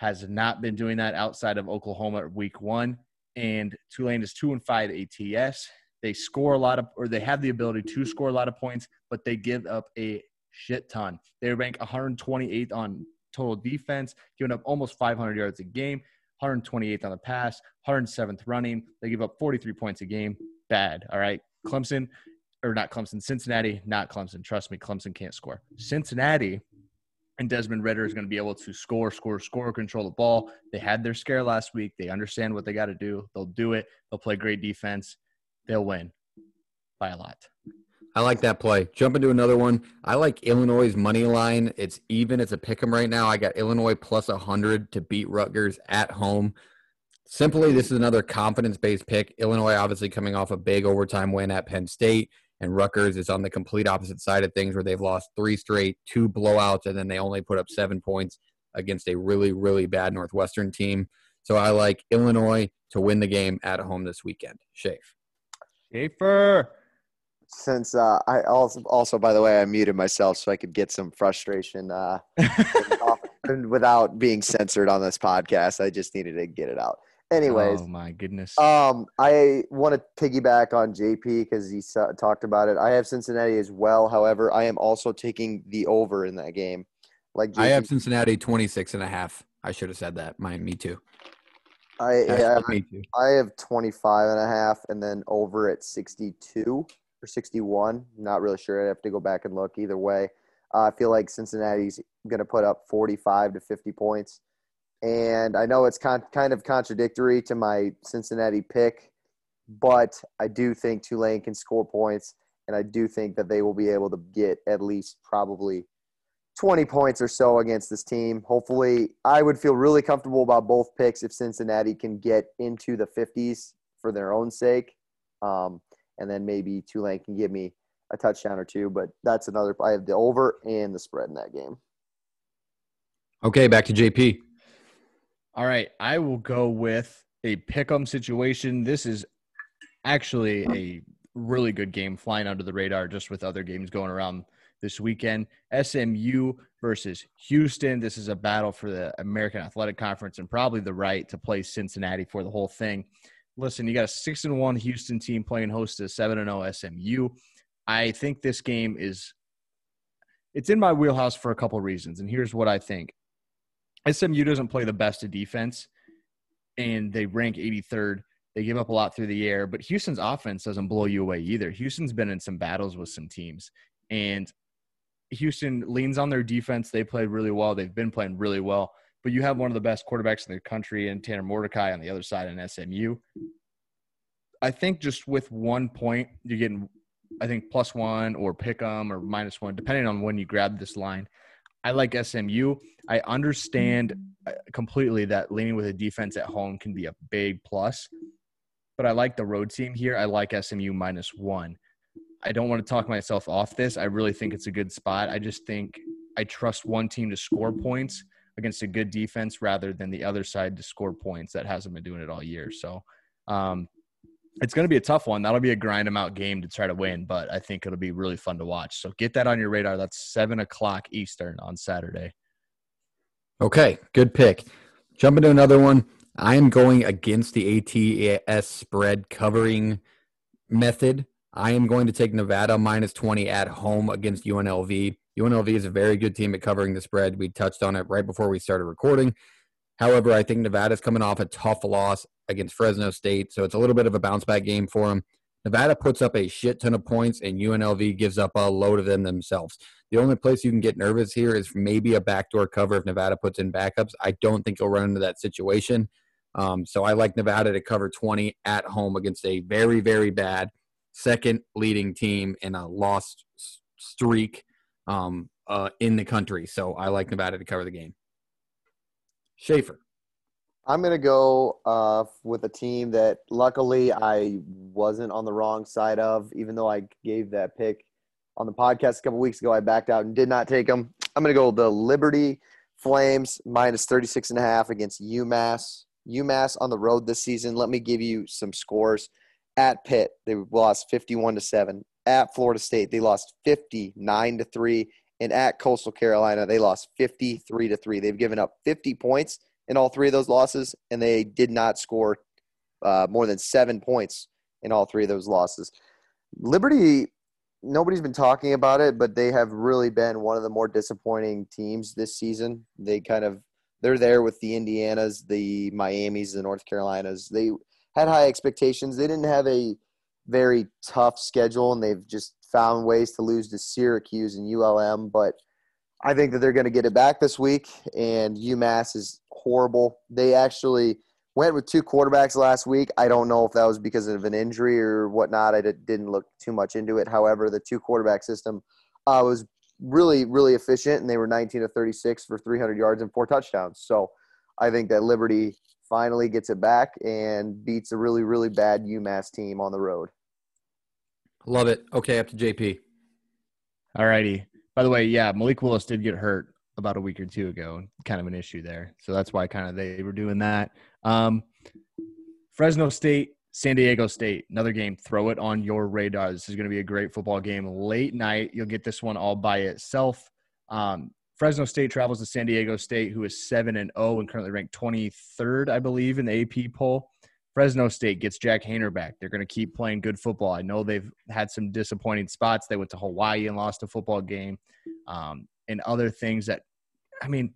has not been doing that outside of Oklahoma week one, and Tulane is two and five ATS. They score a lot of, or they have the ability to score a lot of points, but they give up a shit ton. They rank 128th on total defense, giving up almost 500 yards a game. 128th on the pass, 107th running. They give up 43 points a game. Bad. All right. Clemson, or not Clemson, Cincinnati, not Clemson. Trust me, Clemson can't score. Cincinnati and Desmond Ridder is going to be able to score, score, score, control the ball. They had their scare last week. They understand what they got to do. They'll do it. They'll play great defense. They'll win by a lot. I like that play. Jump into another one. I like Illinois' money line. It's even. It's a pick 'em right now. I got Illinois plus 100 to beat Rutgers at home. Simply, this is another confidence based pick. Illinois, obviously, coming off a big overtime win at Penn State, and Rutgers is on the complete opposite side of things where they've lost three straight, two blowouts, and then they only put up seven points against a really, really bad Northwestern team. So I like Illinois to win the game at home this weekend. Shafe. Schaefer. Since uh, I also, also, by the way, I muted myself so I could get some frustration uh, off- without being censored on this podcast. I just needed to get it out. Anyways, oh my goodness. Um, I want to piggyback on JP because he sa- talked about it. I have Cincinnati as well. However, I am also taking the over in that game. Like JP, I have Cincinnati 26 and a half. I should have said that. Mine, me too. I, yeah, me too. I have 25 and a half and then over at 62 or 61. Not really sure. I have to go back and look either way. Uh, I feel like Cincinnati's going to put up 45 to 50 points. And I know it's con- kind of contradictory to my Cincinnati pick, but I do think Tulane can score points. And I do think that they will be able to get at least probably 20 points or so against this team. Hopefully, I would feel really comfortable about both picks if Cincinnati can get into the 50s for their own sake. Um, and then maybe Tulane can give me a touchdown or two. But that's another. I have the over and the spread in that game. Okay, back to JP. All right, I will go with a pick'em situation. This is actually a really good game flying under the radar just with other games going around this weekend. SMU versus Houston. This is a battle for the American Athletic Conference and probably the right to play Cincinnati for the whole thing. Listen, you got a 6 and 1 Houston team playing host to 7 and 0 SMU. I think this game is it's in my wheelhouse for a couple reasons, and here's what I think. SMU doesn't play the best of defense, and they rank 83rd. They give up a lot through the air, but Houston's offense doesn't blow you away either. Houston's been in some battles with some teams, and Houston leans on their defense. They played really well. They've been playing really well. But you have one of the best quarterbacks in the country and Tanner Mordecai on the other side in SMU. I think just with one point, you're getting, I think, plus one or pick them or minus one, depending on when you grab this line. I like SMU. I understand uh, completely that leaning with a defense at home can be a big plus, but I like the road team here. I like SMU minus one. I don't want to talk myself off this. I really think it's a good spot. I just think I trust one team to score points against a good defense rather than the other side to score points that hasn't been doing it all year. So um, it's going to be a tough one. That'll be a grind them out game to try to win, but I think it'll be really fun to watch. So get that on your radar. That's seven o'clock Eastern on Saturday. Okay, good pick. Jumping to another one. I am going against the ATS spread covering method. I am going to take Nevada minus 20 at home against UNLV. UNLV is a very good team at covering the spread. We touched on it right before we started recording. However, I think Nevada's coming off a tough loss against Fresno State, so it's a little bit of a bounce back game for them. Nevada puts up a shit ton of points, and UNLV gives up a load of them themselves. The only place you can get nervous here is maybe a backdoor cover if Nevada puts in backups. I don't think you'll run into that situation. Um, so I like Nevada to cover 20 at home against a very, very bad second leading team in a lost streak um, uh, in the country. So I like Nevada to cover the game. Schaefer. I'm going to go uh, with a team that luckily I wasn't on the wrong side of, even though I gave that pick on the podcast a couple weeks ago. I backed out and did not take them. I'm going to go the Liberty Flames minus 36 and a half against UMass. UMass on the road this season. Let me give you some scores. At Pitt, they lost 51 to 7. At Florida State, they lost 59 to 3. And at Coastal Carolina, they lost 53 to 3. They've given up 50 points in all three of those losses, and they did not score uh, more than seven points in all three of those losses. Liberty, nobody's been talking about it, but they have really been one of the more disappointing teams this season. They kind of they're there with the Indianas, the Miamis, the North Carolinas. They had high expectations. They didn't have a very tough schedule, and they've just found ways to lose to Syracuse and ULM. But I think that they're going to get it back this week. And UMass is horrible. They actually went with two quarterbacks last week. I don't know if that was because of an injury or whatnot. I didn't look too much into it. However, the two quarterback system uh, was really, really efficient, and they were 19 to 36 for 300 yards and four touchdowns. So I think that Liberty finally gets it back and beats a really, really bad UMass team on the road. Love it. Okay, up to JP. All righty. By the way, yeah, Malik Willis did get hurt about a week or two ago. Kind of an issue there. So that's why kind of they were doing that. Um, Fresno State, San Diego State, another game. Throw it on your radar. This is going to be a great football game. Late night, you'll get this one all by itself. Um, Fresno State travels to San Diego State, who is seven and zero and currently ranked twenty third, I believe, in the AP poll. Fresno State gets Jack Haener back. They're going to keep playing good football. I know they've had some disappointing spots. They went to Hawaii and lost a football game, um, and other things that, I mean,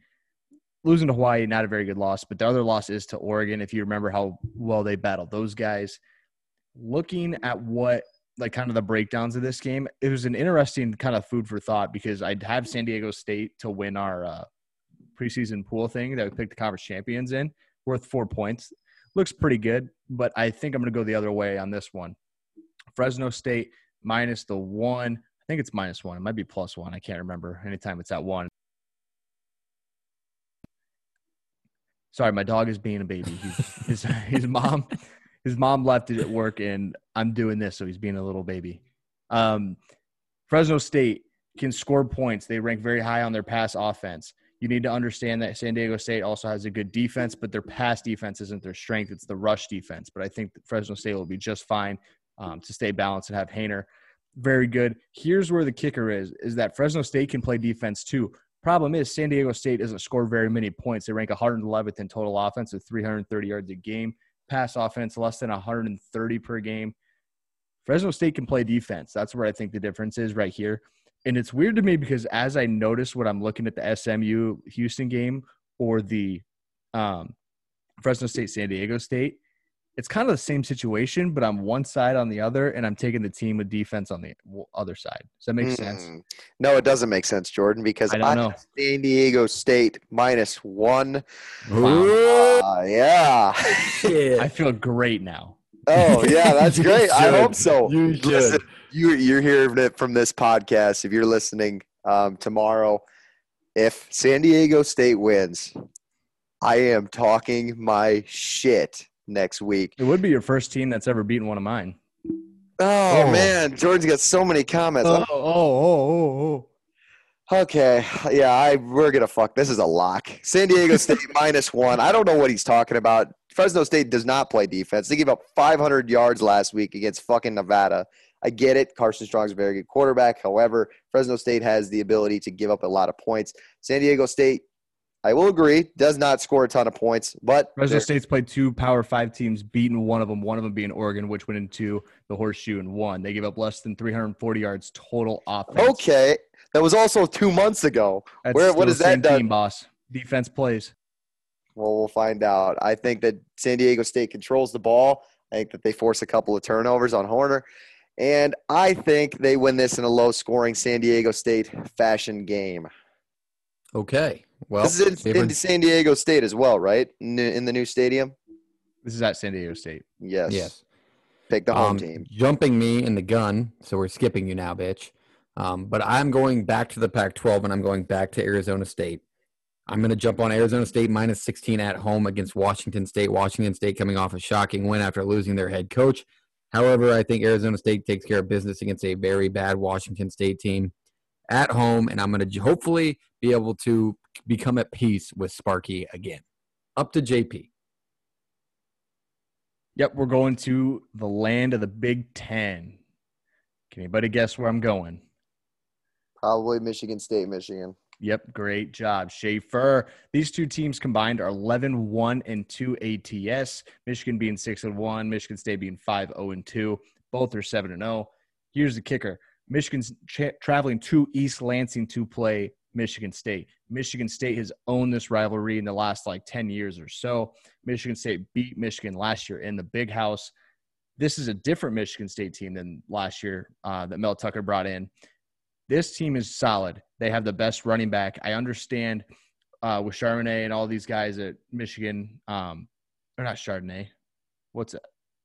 losing to Hawaii not a very good loss, but the other loss is to Oregon. If you remember how well they battled those guys, looking at what like kind of the breakdowns of this game. It was an interesting kind of food for thought because I'd have San Diego State to win our uh, preseason pool thing that we picked the conference champions in, worth four points. Looks pretty good, but I think I'm going to go the other way on this one. Fresno State minus the one. I think it's minus one. It might be plus one. I can't remember. Anytime it's at one. Sorry, my dog is being a baby. He's, his, his mom his mom left it at work and I'm doing this, so he's being a little baby. Um, Fresno State can score points. They rank very high on their pass offense. You need to understand that San Diego State also has a good defense, but their pass defense isn't their strength. It's the rush defense. But I think Fresno State will be just fine um, to stay balanced and have Haener very good. Here's where the kicker is: is that Fresno State can play defense too. Problem is, San Diego State doesn't score very many points. They rank 111th in total offense with 330 yards a game pass offense, less than 130 per game. Fresno State can play defense. That's where I think the difference is right here. And it's weird to me because as I notice when I'm looking at the SMU Houston game or the um, Fresno State San Diego State, it's kind of the same situation, but I'm one side on the other, and I'm taking the team with defense on the other side. Does that make sense? Mm. No, it doesn't make sense, Jordan, because I don't know. have San Diego State minus one. Ooh, Uh, yeah. I feel great now. Oh, yeah, that's You great. I hope so. You Listen, you, you're hearing it from this podcast. If you're listening um, tomorrow, if San Diego State wins, I am talking my shit next week. It would be your first team that's ever beaten one of mine. Oh, Oh. man, Jordan's got so many comments. oh, oh, oh, oh. oh. Okay, yeah, I we're gonna fuck. This is a lock. San Diego State minus one. I don't know what he's talking about. Fresno State does not play defense. They gave up 500 yards last week against fucking Nevada. I get it. Carson Strong's a very good quarterback. However, Fresno State has the ability to give up a lot of points. San Diego State, I will agree, does not score a ton of points, but Fresno they're- State's played two Power Five teams, beaten one of them. One of them being Oregon, which went into the horseshoe and won. They gave up less than 340 yards total offense. okay. That was also two months ago. That's Where- still what the that done? team, boss? Defense plays. Well, we'll find out. I think that San Diego State controls the ball. I think that they force a couple of turnovers on Horner. And I think they win this in a low scoring San Diego State fashion game. okay. Well, this is in, in San Diego State as well, right? In, the- in the new stadium? This is at San Diego State. Yes. yes. Pick the home Um, team. Jumping me in the gun, so we're skipping you now, bitch. Um, but I'm going back to the Pac-12 and I'm going back to Arizona State. I'm going to jump on Arizona State minus 16 at home against Washington State. Washington State coming off a shocking win after losing their head coach. However, I think Arizona State takes care of business against a very bad Washington State team at home, and I'm going to hopefully be able to become at peace with Sparky again. Up to JP. Yep, we're going to the land of the Big Ten. Can anybody guess where I'm going? Probably Michigan State, Michigan. Yep, great job, Schaefer. These two teams combined are 11 1 and 2 ATS. Michigan being 6 and 1, Michigan State being 5 0 and 2. Both are 7 and 0. Here's the kicker Michigan's tra- traveling to East Lansing to play Michigan State. Michigan State has owned this rivalry in the last like 10 years or so. Michigan State beat Michigan last year in the big house. This is a different Michigan State team than last year uh, that Mel Tucker brought in this team is solid. They have the best running back. I understand uh, with Charbonnet and all these guys at Michigan, um, or not Chardonnay. What's it?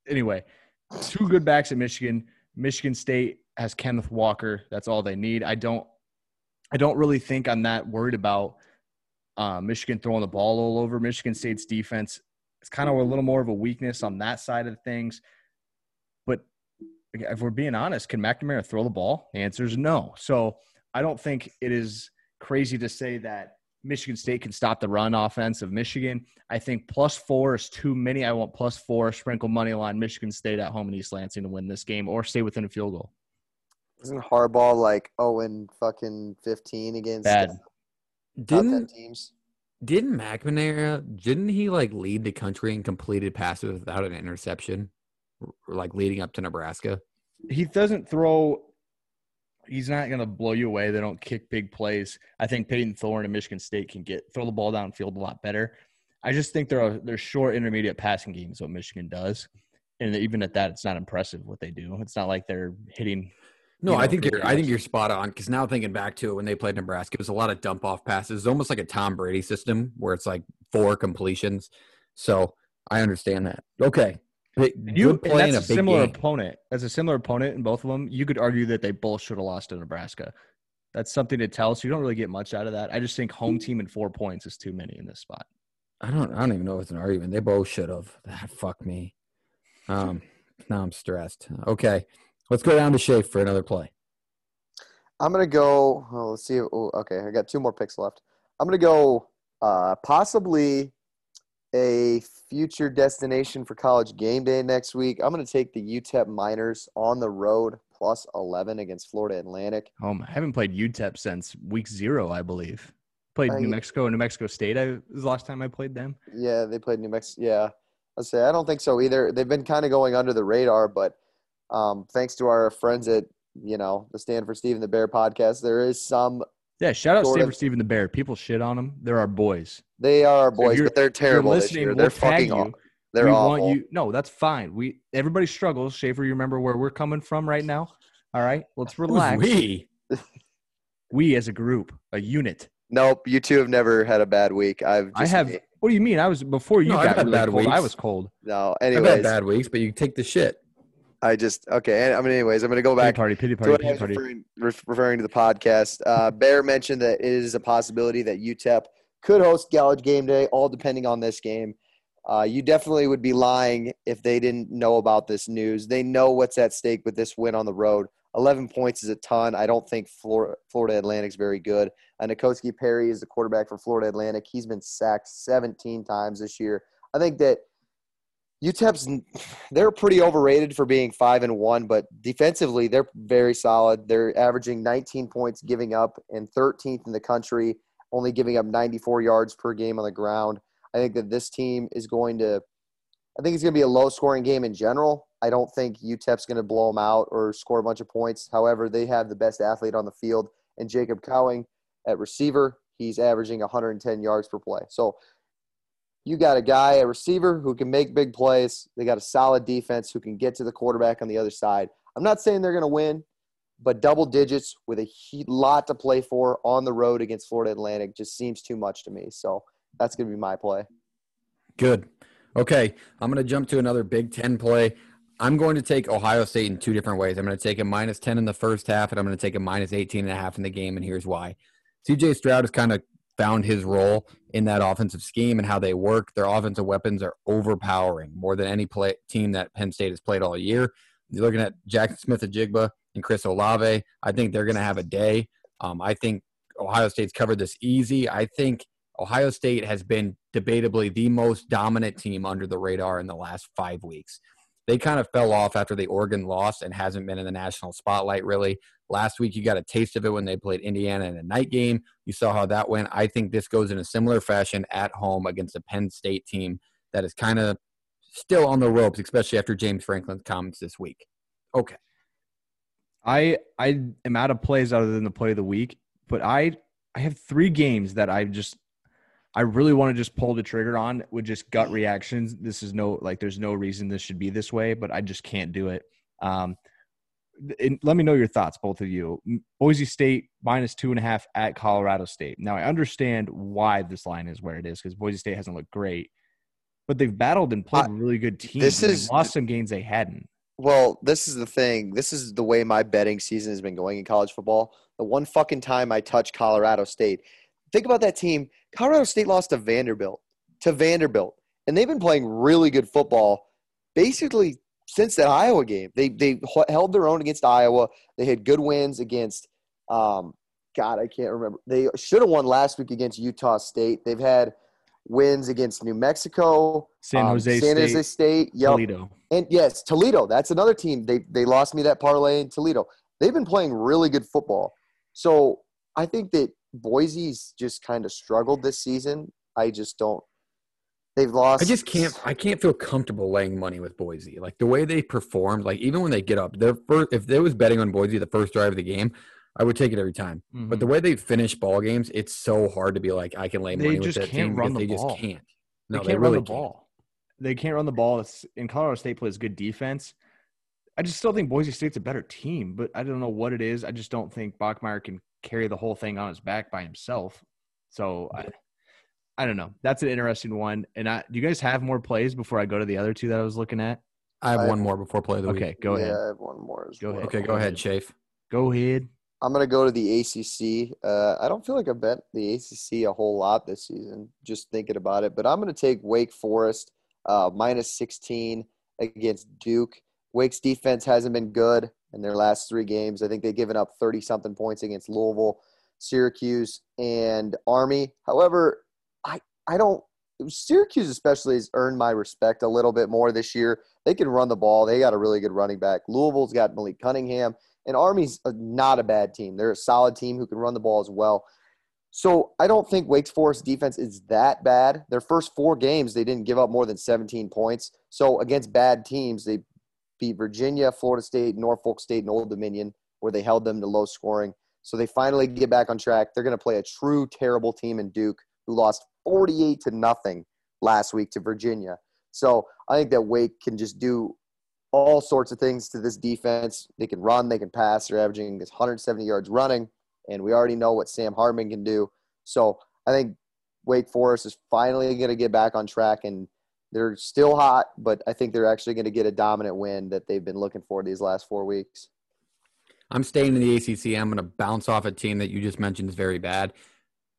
Anyway, two good backs at Michigan. Michigan State has Kenneth Walker. That's all they need. I don't. I don't really think I'm that worried about uh, Michigan throwing the ball all over. Michigan State's defense It's kind of a little more of a weakness on that side of things. But if we're being honest, can McNamara throw the ball? The answer is no. So I don't think it is crazy to say that Michigan State can stop the run offense of Michigan. I think plus four is too many. I want plus four, sprinkle money line Michigan State at home in East Lansing to win this game or stay within a field goal. Isn't Harbaugh like oh and fucking fifteen against Bad. top Didn't 10 teams? Didn't McNamara didn't he like lead the country in completed passes without an interception, like leading up to Nebraska? he doesn't throw. He's not going to blow you away. They don't kick big plays. I think Payton Thorne and Michigan State can get throw the ball downfield a lot better. I just think they're a, they're short intermediate passing games. What Michigan does, and even at that, it's not impressive what they do. It's not like they're hitting. No, you know, I think you're I think you're spot on because now thinking back to it when they played Nebraska, it was a lot of dump off passes, It's almost like a Tom Brady system where it's like four completions. So I understand that. Okay, Big- You good and play a similar game. opponent. As a similar opponent in both of them, you could argue that they both should have lost to Nebraska. That's something to tell. So you don't really get much out of that. I just think home team and four points is too many in this spot. I don't I don't even know if it's an argument. They both should have. Ah, fuck me. Um, now I'm stressed. Okay, let's go down to Shafe for another play. I'm gonna go. Oh, let's see. Oh, okay, I got two more picks left. I'm gonna go. Uh, possibly a future destination for college game day next week. I'm gonna take the UTEP Miners on the road plus 11 against Florida Atlantic. Um, I haven't played UTEP since week zero, I believe. Played I- New Mexico and New Mexico State. I was the last time I played them. Yeah, they played New Mexico. Yeah, I'll say I don't think so either. They've been kind of going under the radar, but Um, thanks to our friends at you know the Stanford Steve and the Bear podcast, there is some. Yeah, shout out Sort Stanford of. Stephen the Bear. People shit on them. They're our boys. They are our boys, you're- but they're If you're terrible this year. They're tag fucking. you. They're we awful. want you. No, that's fine. We everybody struggles. Schaefer, you remember where we're coming from right now? All right, let's relax. we? We as a group, a unit. Nope, you two have never had a bad week. I've. Just I have. What do you mean? I was before you No, I've got had really bad cold. I was cold. no. I've had bad weeks, but you take the shit. I just okay. And I mean, anyways, I'm gonna go Pity back party, pity party, I pity party. referring, ref- referring to the podcast. Uh, Bear mentioned that it is a possibility that UTEP could host College Game Day, all depending on this game. Uh, you definitely would be lying if they didn't know about this news. They know what's at stake with this win on the road. 11 points is a ton. I don't think Florida, Florida Atlantic's very good. Uh, N'Kosi Perry is the quarterback for Florida Atlantic. He's been sacked 17 times this year. I think that UTEP's they're pretty overrated for being five and one, but defensively they're very solid. They're averaging 19 points giving up and 13th in the country, only giving up 94 yards per game on the ground. I think that this team is going to. I think it's going to be a low scoring game in general. I don't think UTEP's going to blow them out or score a bunch of points. However, they have the best athlete on the field, and Jacob Cowing at receiver. He's averaging 110 yards per play. So you got a guy, a receiver who can make big plays. They got a solid defense who can get to the quarterback on the other side. I'm not saying they're going to win, but double digits with a lot to play for on the road against Florida Atlantic just seems too much to me. So that's going to be my play. Good. Okay, I'm going to jump to another Big Ten play. I'm going to take Ohio State in two different ways. I'm going to take a minus 10 in the first half, and I'm going to take a minus 18 and a half in the game, and here's why. CJ Stroud has kind of found his role in that offensive scheme and how they work. Their offensive weapons are overpowering more than any play, team that Penn State has played all year. You're looking at Jaxon Smith Njigba and Chris Olave. I think they're going to have a day. Um, I think Ohio State's covered this easy. I think Ohio State has been debatably the most dominant team under the radar in the last five weeks. They kind of fell off after the Oregon loss and hasn't been in the national spotlight really. Last week, you got a taste of it when they played Indiana in a night game. You saw how that went. I think this goes in a similar fashion at home against a Penn State team that is kind of still on the ropes, especially after James Franklin's comments this week. Okay. I I am out of plays other than the play of the week, but I I have three games that I just I really want to just pull the trigger on with just gut reactions. This is no like there's no reason this should be this way, but I just can't do it. Um, and let me know your thoughts, both of you. Boise State minus two and a half at Colorado State. Now I understand why this line is where it is because Boise State hasn't looked great, but they've battled and played I- really good teams. this is- lost some games they hadn't. Well, this is the thing. This is the way my betting season has been going in college football. The one fucking time I touch Colorado State. Think about that team. Colorado State lost to Vanderbilt. To Vanderbilt. And they've been playing really good football basically since that Iowa game. They they held their own against Iowa. They had good wins against um God, I can't remember. They should have won last week against Utah State. They've had wins against New Mexico, San um, Jose San State, Jose State, yep. Toledo. And yes, Toledo. That's another team. They they lost me that parlay in Toledo. They've been playing really good football. So I think that Boise's just kind of struggled this season. I just don't. They've lost. I just can't. I can't feel comfortable laying money with Boise. Like the way they performed. Like even when they get up, their first. If there was betting on Boise the first drive of the game, I would take it every time. But the way they finish ball games, it's so hard to be like I can lay Mm-hmm. They money with just that can't team because the they ball. just can't. They No, can't they run really the can't. ball. They can't run the ball. It's, and Colorado State plays good defense. I just still think Boise State's a better team, but I don't know what it is. I just don't think Bachmeier can carry the whole thing on his back by himself. So I, I don't know. That's an interesting one. And I, do you guys have more plays before I go to the other two that I was looking at? I have I- one more before play of the Okay, week. go yeah, ahead. I have one more. As Go well. ahead. Okay, go ahead, Shafe. Go ahead. I'm gonna go to the ACC. Uh, I don't feel like I bet the ACC a whole lot this season. Just thinking about it, but I'm gonna take Wake Forest uh, minus 16 against Duke. Wake's defense hasn't been good in their last three games. I think they've given up 30 something points against Louisville, Syracuse, and Army. However, I don't. Syracuse especially has earned my respect a little bit more this year. They can run the ball. They got a really good running back. Louisville's got Malik Cunningham. And Army's not a bad team. They're a solid team who can run the ball as well. So I don't think Wake Forest defense is that bad. Their first four games, they didn't give up more than 17 points. So against bad teams, they beat Virginia, Florida State, Norfolk State, and Old Dominion, where they held them to low scoring. So they finally get back on track. They're going to play a true terrible team in Duke, who lost 48 to nothing last week to Virginia. So I think that Wake can just do all sorts of things to this defense. They can run, they can pass. They're averaging 170 yards running, and we already know what Sam Hartman can do. So I think Wake Forest is finally going to get back on track, and they're still hot, but I think they're actually going to get a dominant win that they've been looking for these last four weeks. I'm staying in the ACC. I'm going to bounce off a team that you just mentioned is very bad.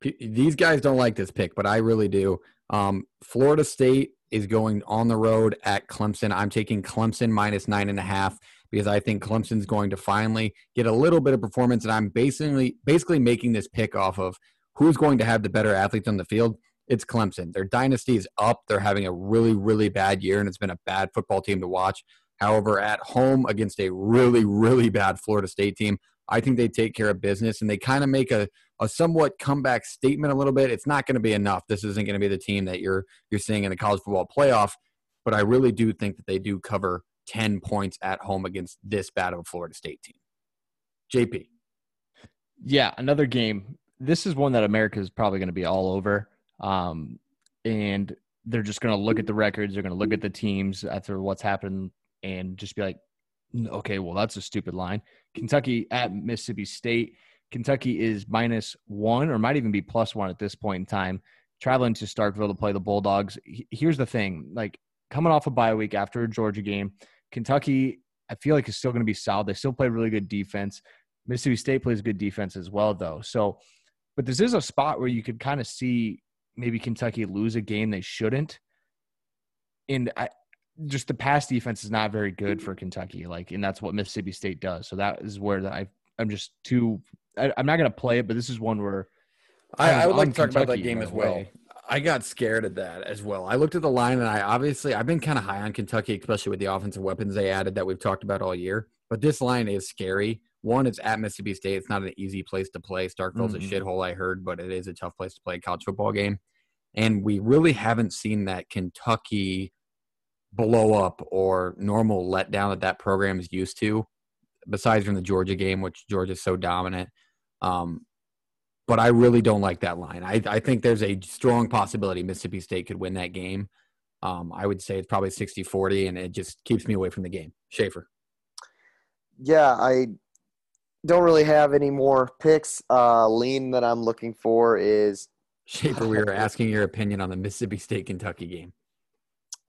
P- these guys don't like this pick, but I really do. Um, Florida State is going on the road at Clemson. I'm taking Clemson minus nine and a half because I think Clemson's going to finally get a little bit of performance, and I'm basically basically making this pick off of who's going to have the better athletes on the field. It's Clemson. Their dynasty is up. They're having a really, really bad year, and it's been a bad football team to watch. However, at home against a really, really bad Florida State team, I think they take care of business and they kind of make a, a somewhat comeback statement a little bit. It's not going to be enough. This isn't going to be the team that you're you're seeing in the college football playoff, but I really do think that they do cover 10 points at home against this bad of a Florida State team. JP. Yeah, another game. This is one that America is probably going to be all over. Um, and they're just going to look at the records. They're going to look at the teams after what's happened and just be like, okay, well, that's a stupid line. Kentucky at Mississippi State. Kentucky is minus one or might even be plus one at this point in time, traveling to Starkville to play the Bulldogs. Here's the thing like coming off a bye week after a Georgia game, Kentucky, I feel like is still going to be solid. They still play really good defense. Mississippi State plays good defense as well, though. So, but this is a spot where you could kind of see maybe Kentucky lose a game they shouldn't. And I, just the pass defense is not very good for Kentucky. Like, and that's what Mississippi State does. So that is where I I'm just too. I, am not going to play it, but this is one where I, I would like to talk Kentucky about that game as well. Way. I got scared at that as well. I looked at the line and I obviously I've been kind of high on Kentucky, especially with the offensive weapons they added that we've talked about all year. But this line is scary. One, it's at Mississippi State. It's not an easy place to play. Starkville's mm-hmm. a shithole, I heard, but it is a tough place to play a college football game. And we really haven't seen that Kentucky blow up or normal letdown that that program is used to, besides from the Georgia game, which Georgia's so dominant. Um, but I really don't like that line. I, I think there's a strong possibility Mississippi State could win that game. Um, I would say it's probably 60 40, and it just keeps me away from the game. Schaefer. Yeah, I don't really have any more picks. Uh, lean that I'm looking for is. Schaefer, we were asking your opinion on the Mississippi State Kentucky game.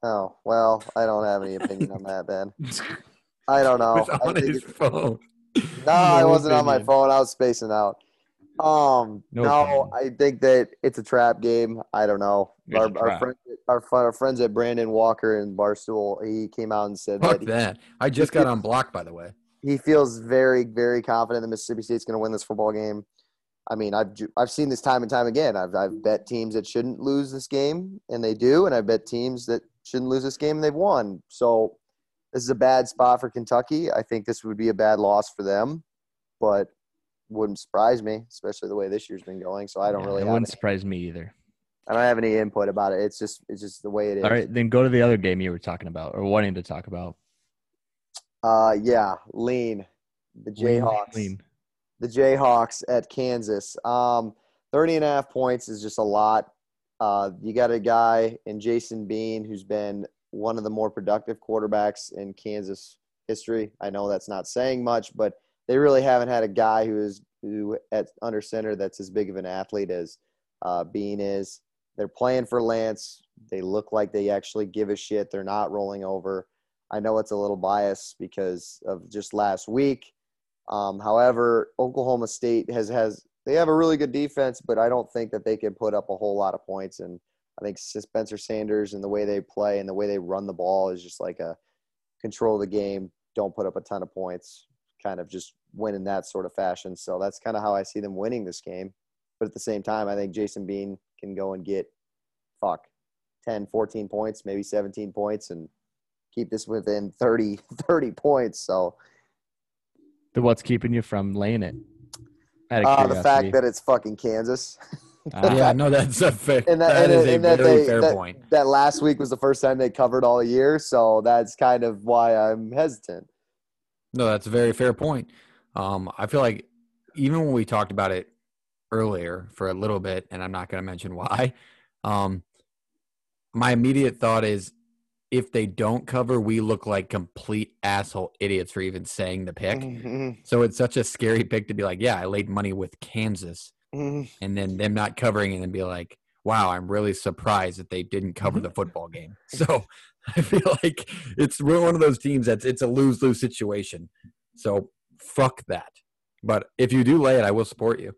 Oh well, I don't have any opinion on that. Then I don't know. on his phone. No, no I wasn't on my phone. I was spacing out. Um, no, no I think that it's a trap game. I don't know. Our, our, friend, our, our, friends at Brandon Walker and Barstool, he came out and said Fuck that, that. I just got on block, by the way. He feels very, very confident that Mississippi State's going to win this football game. I mean, I've I've seen this time and time again. I've I've bet teams that shouldn't lose this game, and they do, and I bet teams that shouldn't lose this game, and they've won. So this is a bad spot for Kentucky. I think this would be a bad loss for them, but wouldn't surprise me, especially the way this year's been going. So I don't yeah, really. It wouldn't any, surprise me either. I don't have any input about it. It's just it's just the way it is. All right, then go to the other game you were talking about or wanting to talk about. Uh, yeah, lean the Jayhawks. Lean, lean. The Jayhawks at Kansas. Um, 30 and a half points is just a lot. Uh, you got a guy in Jason Bean who's been one of the more productive quarterbacks in Kansas history. I know that's not saying much, but they really haven't had a guy who is who at under center that's as big of an athlete as uh, Bean is. They're playing for Lance. They look like they actually give a shit. They're not rolling over. I know it's a little biased because of just last week. Um, however, Oklahoma State has has they have a really good defense, but I don't think that they can put up a whole lot of points. And I think Spencer Sanders and the way they play and the way they run the ball is just like a control the game, don't put up a ton of points, kind of just win in that sort of fashion. So that's kind of how I see them winning this game. But at the same time, I think Jason Bean can go and get fuck 10, 14 points, maybe 17 points and keep this within 30, 30 points. So what's keeping you from laying it? Uh, the fact that it's fucking Kansas. Ah, yeah, no, that's a fair. And that, that and, is a and very they, fair that, point. that last week was the first time they covered all year, so that's kind of why I'm hesitant. No, that's a very fair point. Um, I feel like even when we talked about it earlier for a little bit, and I'm not going to mention why, um, my immediate thought is if they don't cover, we look like complete asshole idiots for even saying the pick. Mhm, So it's such a scary pick to be like, yeah, I laid money with Kansas, mhm. and then them not covering it and be like, wow, I'm really surprised that they didn't cover Mm-hmm. the football game. So I feel like it's we're one of those teams that's it's a lose lose situation. So fuck that. But if you do lay it, I will support you.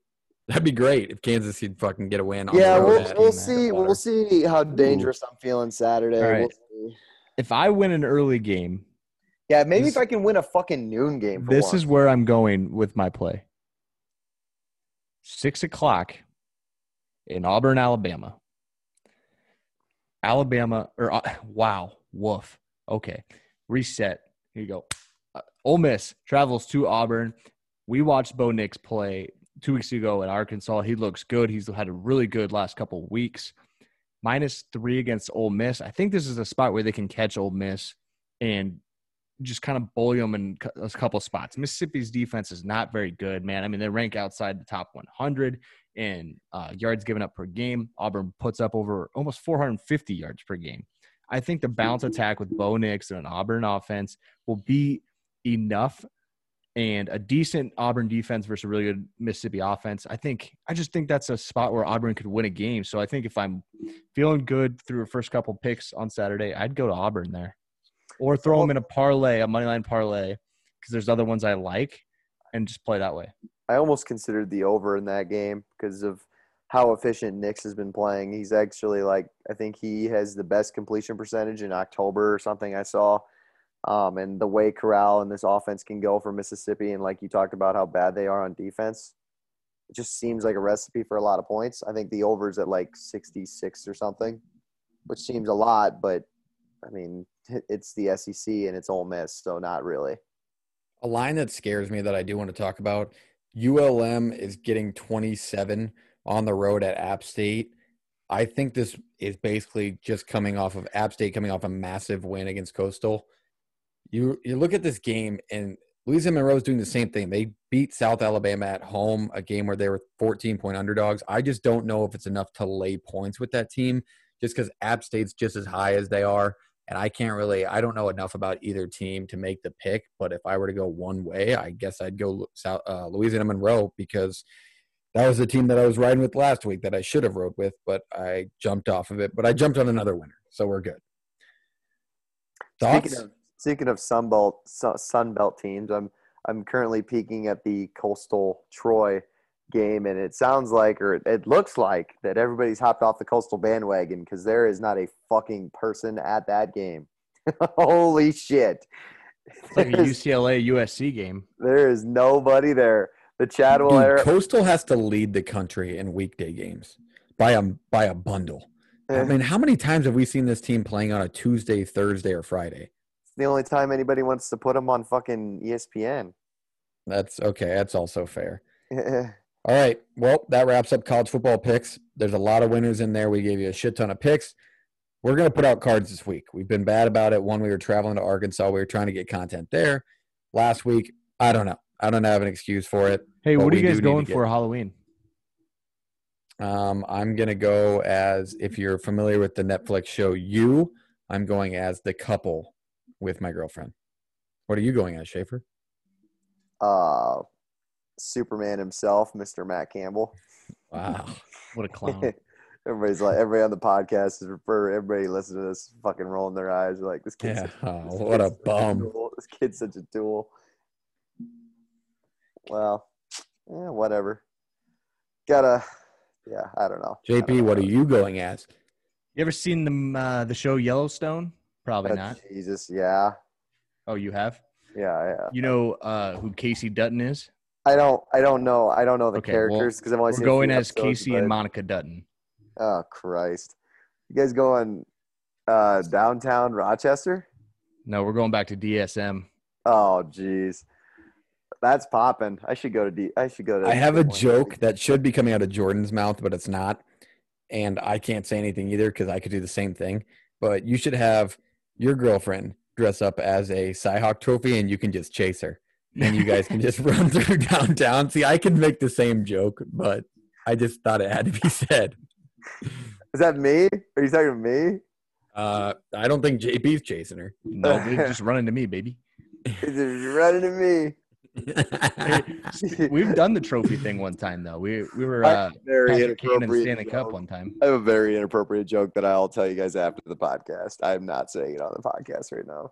That'd be great if Kansas could fucking get a win. On yeah, the road we'll, at- we'll see. We'll see how dangerous I'm feeling Saturday. All right. We'll see. if I win an early game, Yeah, maybe This- if I can win a fucking noon game. For this once. is where I'm going with my play. Six o'clock in Auburn, Alabama. Alabama, or uh, wow, woof. Okay, reset. Here you go. Uh, Ole Miss travels to Auburn. We watched Bo Nix play two weeks ago at Arkansas. He looks good. He's had a really good last couple weeks. Minus three against Ole Miss. I think this is a spot where they can catch Ole Miss and just kind of bully them in a couple spots. Mississippi's defense is not very good, man. I mean, they rank outside the top 100 in uh, yards given up per game. Auburn puts up over almost 450 yards per game. I think the bounce attack with Bo Nix and an Auburn offense will be enough and a decent Auburn defense versus a really good Mississippi offense. I think I just think that's a spot where Auburn could win a game. So I think if I'm feeling good through the first couple picks on Saturday, I'd go to Auburn there, or throw them in a parlay, a money line parlay, because there's other ones I like, and just play that way. I almost considered the over in that game because of how efficient Nix has been playing. He's actually like I think he has the best completion percentage in October or something I saw. Um, and the way Corral and this offense can go for Mississippi, and like you talked about how bad they are on defense, it just seems like a recipe for a lot of points. I think the over's at like 66 or something, which seems a lot, but I mean, it's the SEC and it's Ole Miss, so not really. A line that scares me that I do want to talk about ULM is getting 27 on the road at App State. I think this is basically just coming off of App State coming off a massive win against Coastal. You you look at this game and Louisiana Monroe is doing the same thing. They beat South Alabama at home, a game where they were 14 point underdogs. I just don't know if it's enough to lay points with that team just because App State's just as high as they are. And I can't really, I don't know enough about either team to make the pick. But if I were to go one way, I guess I'd go South, uh, Louisiana Monroe because that was the team that I was riding with last week that I should have rode with, but I jumped off of it. But I jumped on another winner, so we're good. Thoughts? Speaking of speaking of Sunbelt Sunbelt teams, I'm I'm currently peeking at the Coastal Troy game, and it sounds like, or it, it looks like, that everybody's hopped off the Coastal bandwagon because there is not a fucking person at that game. Holy shit! It's like a UCLA USC game. there is nobody there. The Chadwell Dude, era. Coastal has to lead the country in weekday games by a by a bundle. I eh. mean, how many times have we seen this team playing on a Tuesday, Thursday, or Friday? It's the only time anybody wants to put them on fucking ESPN. That's okay. That's also fair. Eh. All right. Well, that wraps up college football picks. There's a lot of winners in there. We gave you a shit ton of picks. We're going to put out cards this week. We've been bad about it. One, we were traveling to Arkansas. We were trying to get content there. Last week, I don't know. I don't have an excuse for it. Hey, what are you guys do need to going for Halloween? Um, I'm going to go as, if you're familiar with the Netflix show You, I'm going as the couple with my girlfriend. What are you going as, Schaefer? uh, Superman himself, Mr. Matt Campbell. Wow. What a clown. Everybody's like, everybody on the podcast is refer. Everybody listening to this, fucking rolling their eyes. They're like, this kid's, Yeah. such- Oh, this what a kid's such bum. tool. This kid's such a tool. Well, yeah, whatever. Gotta, yeah, I don't know. I don't JP, know. what are you going as? You ever seen the uh, the show Yellowstone? Probably Oh, not. Jesus, yeah, Oh, you have. yeah, yeah. You know uh, who Kayce Dutton is? I don't, I don't know. I don't know the Okay, characters because I've only We're seen a going as episodes, Kayce and Monica Dutton. Oh Christ! You guys going uh, downtown Rochester? No, we're going back to DSM. Oh jeez. that's popping. I should go to D. I should go to. I have a joke that should be coming out of Jordan's mouth, but it's not. And I can't say anything either because I could do the same thing. But you should have your girlfriend dress up as a Cyhawk trophy and you can just chase her. And you guys can just run through downtown. See, I can make the same joke, but I just thought it had to be said. Is that me? Are you talking to me? Uh, I don't think JP's chasing her. No, they just running to me, baby. Is it running to me? We've done the trophy thing one time though. We we were I uh, a very Patrick Kane and Stanley Cup one time. I have a very inappropriate joke that I'll tell you guys after the podcast. I'm not saying it on the podcast right now.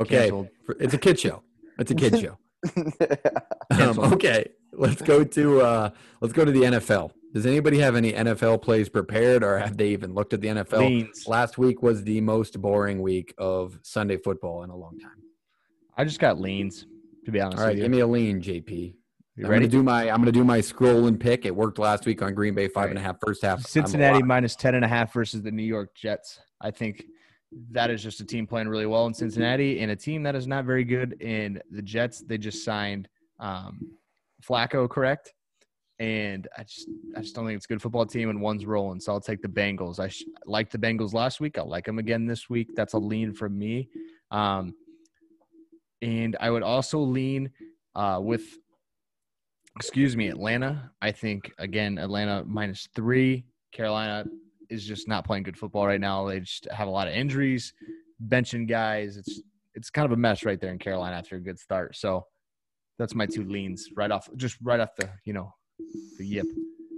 Okay, Canceled. it's a kid show. It's a kid show. Um, okay, let's go to uh, let's go to the NFL. Does anybody have any NFL plays prepared, or have they even looked at the NFL? Leans. Last week was the most boring week of Sunday football in a long time. I just got leans. To be honest All right, with you. give me a lean, JP. You I'm ready? gonna do my I'm gonna do my scroll and pick. It worked last week on Green Bay five and a half first half. I'm a Cincinnati lock. minus 10 and a half versus the New York Jets. I think that is just a team playing really well in Cincinnati and a team that is not very good in the Jets. They just signed um, Flacco, correct? And I just I just don't think it's a good football team and one's rolling. So I'll take the Bengals. I sh- liked the Bengals last week. I'll like them again this week. That's a lean from me. Um, and I would also lean uh, with excuse me, Atlanta. I think again, Atlanta minus three. Carolina is just not playing good football right now. They just have a lot of injuries, benching guys. It's it's kind of a mess right there in Carolina after a good start. So that's my two leans right off, just right off the you know the yip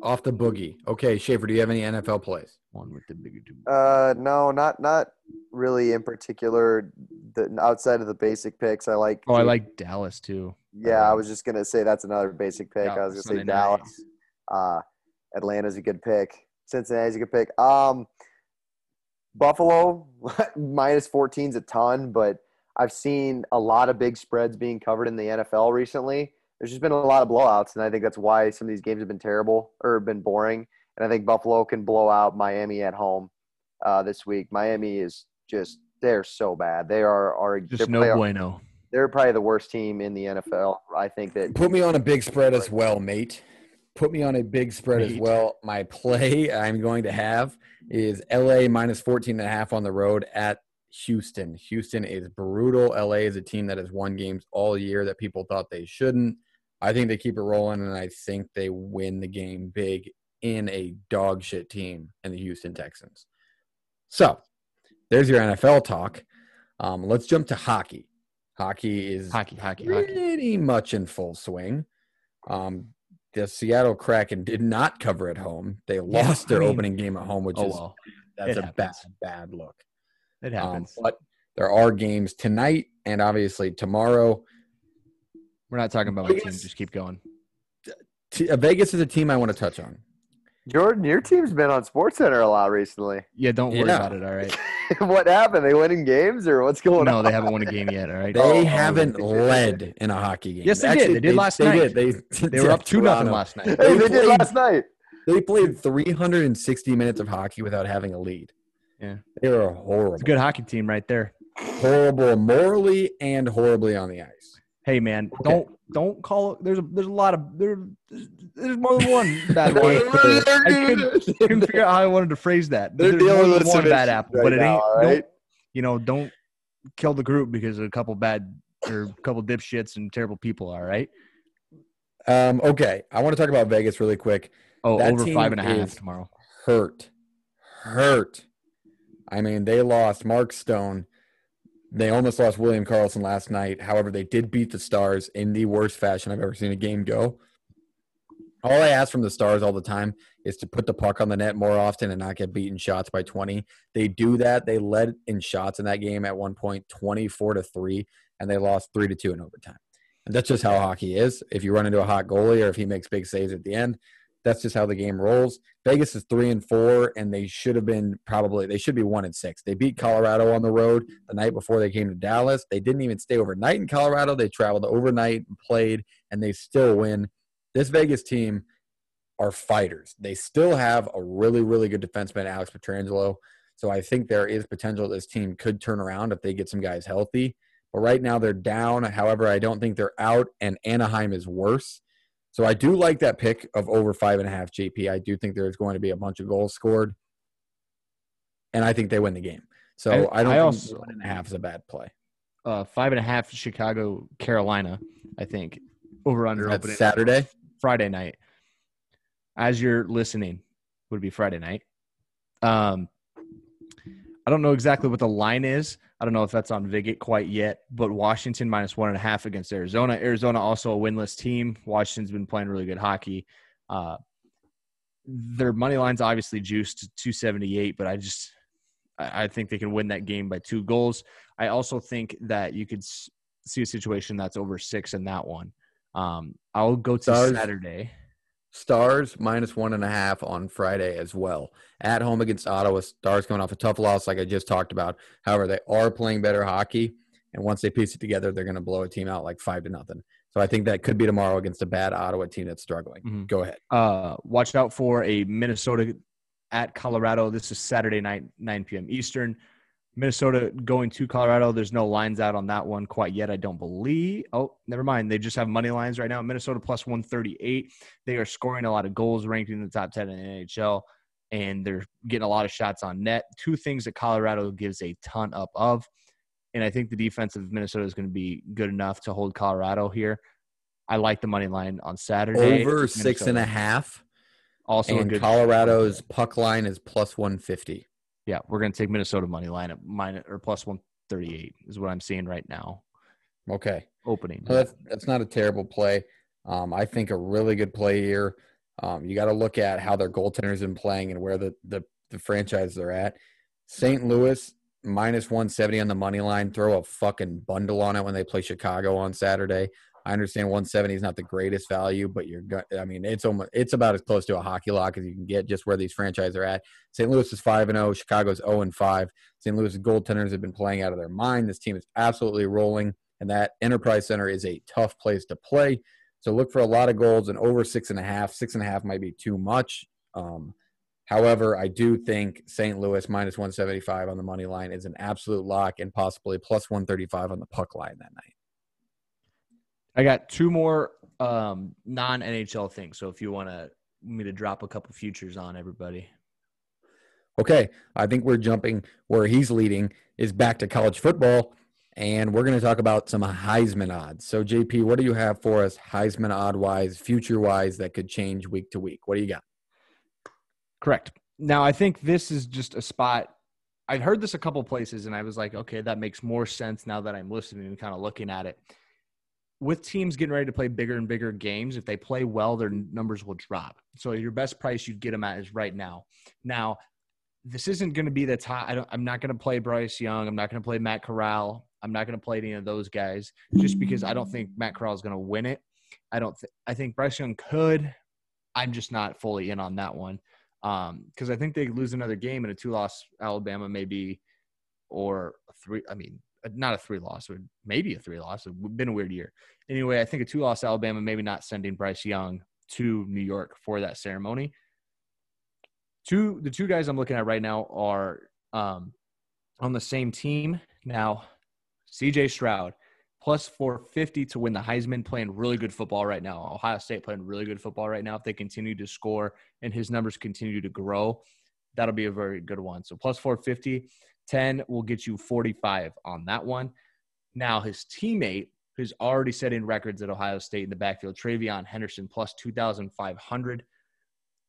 off the boogie. Okay, Schaefer, do you have any NFL plays? one with the bigger two. Uh, no, not not really in particular. The outside of the basic picks, I like. Oh, I like Dallas too. Yeah, I was just gonna say that's another basic pick. I was gonna say Sunday Dallas. night. Uh, Atlanta's a good pick. Cincinnati's a good pick. Um, Buffalo minus 14 is a ton, but I've seen a lot of big spreads being covered in the NFL recently. There's just been a lot of blowouts, and I think that's why some of these games have been terrible or been boring. And I think Buffalo can blow out Miami at home uh, this week. Miami is just they're so bad. They are are Just no they bueno. they're probably the worst team in the NFL. I think that Put me on a big spread as well, mate. Put me on a big spread as well. My play I'm going to have is LA minus 14 and a half on the road at Houston. Houston is brutal. LA is a team that has won games all year that people thought they shouldn't. I think they keep it rolling, and I think they win the game big in a dog shit team in the Houston Texans. So there's your NFL talk. Um, let's jump to hockey. Hockey is Hockey, hockey, hockey. pretty much in full swing. Um, the Seattle Kraken did not cover at home. They lost their I mean- opening game at home, which Oh is well, that's it a bad, happens. bad look. it Um, happens. but there are games tonight and obviously tomorrow. We're not talking about my team. Just keep going. T- Vegas is a team I want to touch on. Jordan, your team's been on Sports Center a lot recently. Yeah, don't worry Yeah. about it. All right. what happened? They winning games or what's going No, on? No, they haven't won a game yet. All right. They Oh, haven't led in a hockey game. Yes, they did. They did last night. they night. Did. They, did They were up two nothing last night. Hey, They they did played- last night. They played 360 minutes of hockey without having a lead. Yeah. They were horrible. It's a good hockey team right there. Horrible morally and horribly on the ice. Hey man, Okay. don't don't call. There's a there's a lot of there. There's, there's more than one bad one. I couldn't, couldn't figure out how I wanted to phrase that. They're There's dealing more than with one bad apple, right but it now, ain't. all right? you know, don't kill the group because of a couple bad or a couple dipshits and terrible people. All right. Um, okay, I want to talk about Vegas really quick. Oh, That over five and a half tomorrow. Hurt, hurt. I mean, they lost Mark Stone. They almost lost William Karlsson last night. However, they did beat the Stars in the worst fashion I've ever seen a game go. All I ask from the Stars all the time is to put the puck on the net more often and not get beaten shots by 20. They do that. They led in shots in that game at one point 24 to 3 and they lost 3 to 2 in overtime. And that's just how hockey is. If you run into a hot goalie or if he makes big saves at the end, that's just how the game rolls. Vegas is 3 and 4 and they should have been probably they should be 1 and 6. They beat Colorado on the road the night before they came to Dallas. They didn't even stay overnight in Colorado. They traveled overnight and played and they still win. This Vegas team are fighters. They still have a really, really good defenseman, Alex Pietrangelo. So I think there is potential this team could turn around if they get some guys healthy. But right now they're down. However, I don't think they're out, and Anaheim is worse. So I do like that pick of over five and a half JP. I do think there's going to be a bunch of goals scored, and I think they win the game. So I- I, don't I think also- one and a half is a bad play. Uh, five and a half Chicago, Carolina, I think. Over under opening Saturday. Friday night. As you're listening, would be Friday night. Um, I don't know exactly what the line is. I don't know if that's on Viget quite yet, but Washington minus one and a half against Arizona. Arizona also a winless team. Washington's been playing really good hockey. Uh, their money line's obviously juiced to 278, but I just I think they can win that game by two goals. I also think that you could see a situation that's over six in that one. Um, I'll go to. Saturday. Stars minus one and a half on Friday as well. At home against Ottawa, Stars coming off a tough loss, like I just talked about. However, they are playing better hockey, and once they piece it together, they're going to blow a team out like five to nothing. So I think that could be tomorrow against a bad Ottawa team that's struggling. Mhm. Go ahead. Uh, watch out for a Minnesota at Colorado. This is Saturday night, 9 p.m. Eastern. Minnesota going to Colorado. There's no lines out on that one quite yet. I don't believe. Oh, never mind. They just have money lines right now. Minnesota plus 138. They are scoring a lot of goals, ranked in the top 10 in the NHL, and they're getting a lot of shots on net. Two things that Colorado gives a ton up of. And I think the defense of Minnesota is going to be good enough to hold Colorado here. I like the money line on Saturday. Over six and a half, Also, a and Colorado's puck line is plus 150. Yeah, we're gonna take Minnesota money line at minus or plus one thirty eight is what I'm seeing right now. Okay. Opening. So that's that's not a terrible play. Um, I think a really good play here. Um, you got to look at how their goaltenders been playing and where the the, the franchises are at. St. Louis minus one seventy on the money line. Throw a fucking bundle on it when they play Chicago on Saturday. I understand one seventy is not the greatest value, but you're go- I mean it's almost it's about as close to a hockey lock as you can get just where these franchises are at. St. Louis is five and zero. Chicago's zero and five. St. Louis goaltenders have been playing out of their mind. This team is absolutely rolling and that Enterprise Center is a tough place to play. So look for a lot of goals and over six and a half. Six and a half might be too much. Um, however, I do think St. Louis minus 175 on the money line is an absolute lock and possibly plus 135 on the puck line that night. I got two more um, non NHL things. So if you want to me to drop a couple futures on everybody. Okay, I think we're jumping where he's leading is back to college football, and we're going to talk about some Heisman odds. So, JP, what do you have for us, Heisman odd wise, future wise, that could change week to week? What do you got? Correct. Now I think this is just a spot. I've heard this a couple places, and I was like, okay, that makes more sense now that I'm listening and kind of looking at it. With teams getting ready to play bigger and bigger games, if they play well, their numbers will drop. So your best price you'd get them at is right now. Now, this isn't going to be the top. I I'm not going to play Bryce Young. I'm not going to play Matt Corral. I'm not going to play any of those guys just because I don't think Matt Corral is going to win it. I don't. Th- I think Bryce Young could. I'm just not fully in on that one um, because I think they lose another game and a two-loss Alabama maybe, or three. I mean, not a three-loss, or maybe a three-loss. It's been a weird year. Anyway, I think a two-loss Alabama maybe not sending Bryce Young to New York for that ceremony. Two, the two guys I'm looking at right now are um, on the same team now. C.J. Stroud plus 450 to win the Heisman, playing really good football right now. Ohio State playing really good football right now. If they continue to score and his numbers continue to grow, that'll be a very good one. So plus 450, 10 will get you 45 on that one. Now his teammate, who's already setting records at Ohio State in the backfield, TreVeyon Henderson, plus 2,500.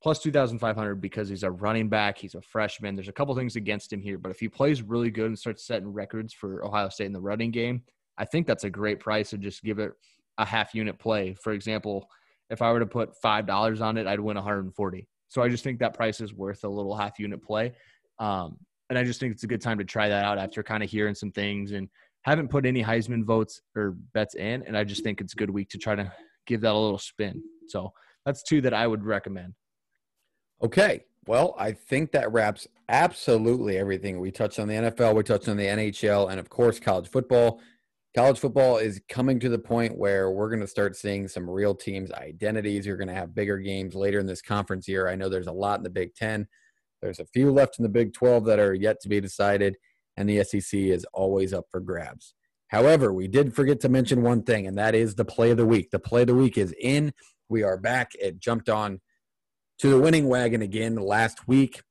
Plus 2,500 because he's a running back. He's a freshman. There's a couple things against him here, but if he plays really good and starts setting records for Ohio State in the running game, I think that's a great price to just give it a half unit play. For example, if I were to put five dollars on it, I'd win 140. So I just think that price is worth a little half unit play. Um, and I just think it's a good time to try that out after kind of hearing some things and haven't put any Heisman votes or bets in. And I just think it's a good week to try to give that a little spin. So that's two that I would recommend. Okay. Well, I think that wraps absolutely everything. We touched on the NFL, we touched on the NHL, and of course, college football. College football is coming to the point where we're going to start seeing some real teams' identities. You're going to have bigger games later in this conference year. I know there's a lot in the Big Ten. There's a few left in the Big 12 that are yet to be decided, and the SEC is always up for grabs. However, we did forget to mention one thing, and that is the play of the week. The play of the week is in. We are back. It jumped on to the winning wagon again last week.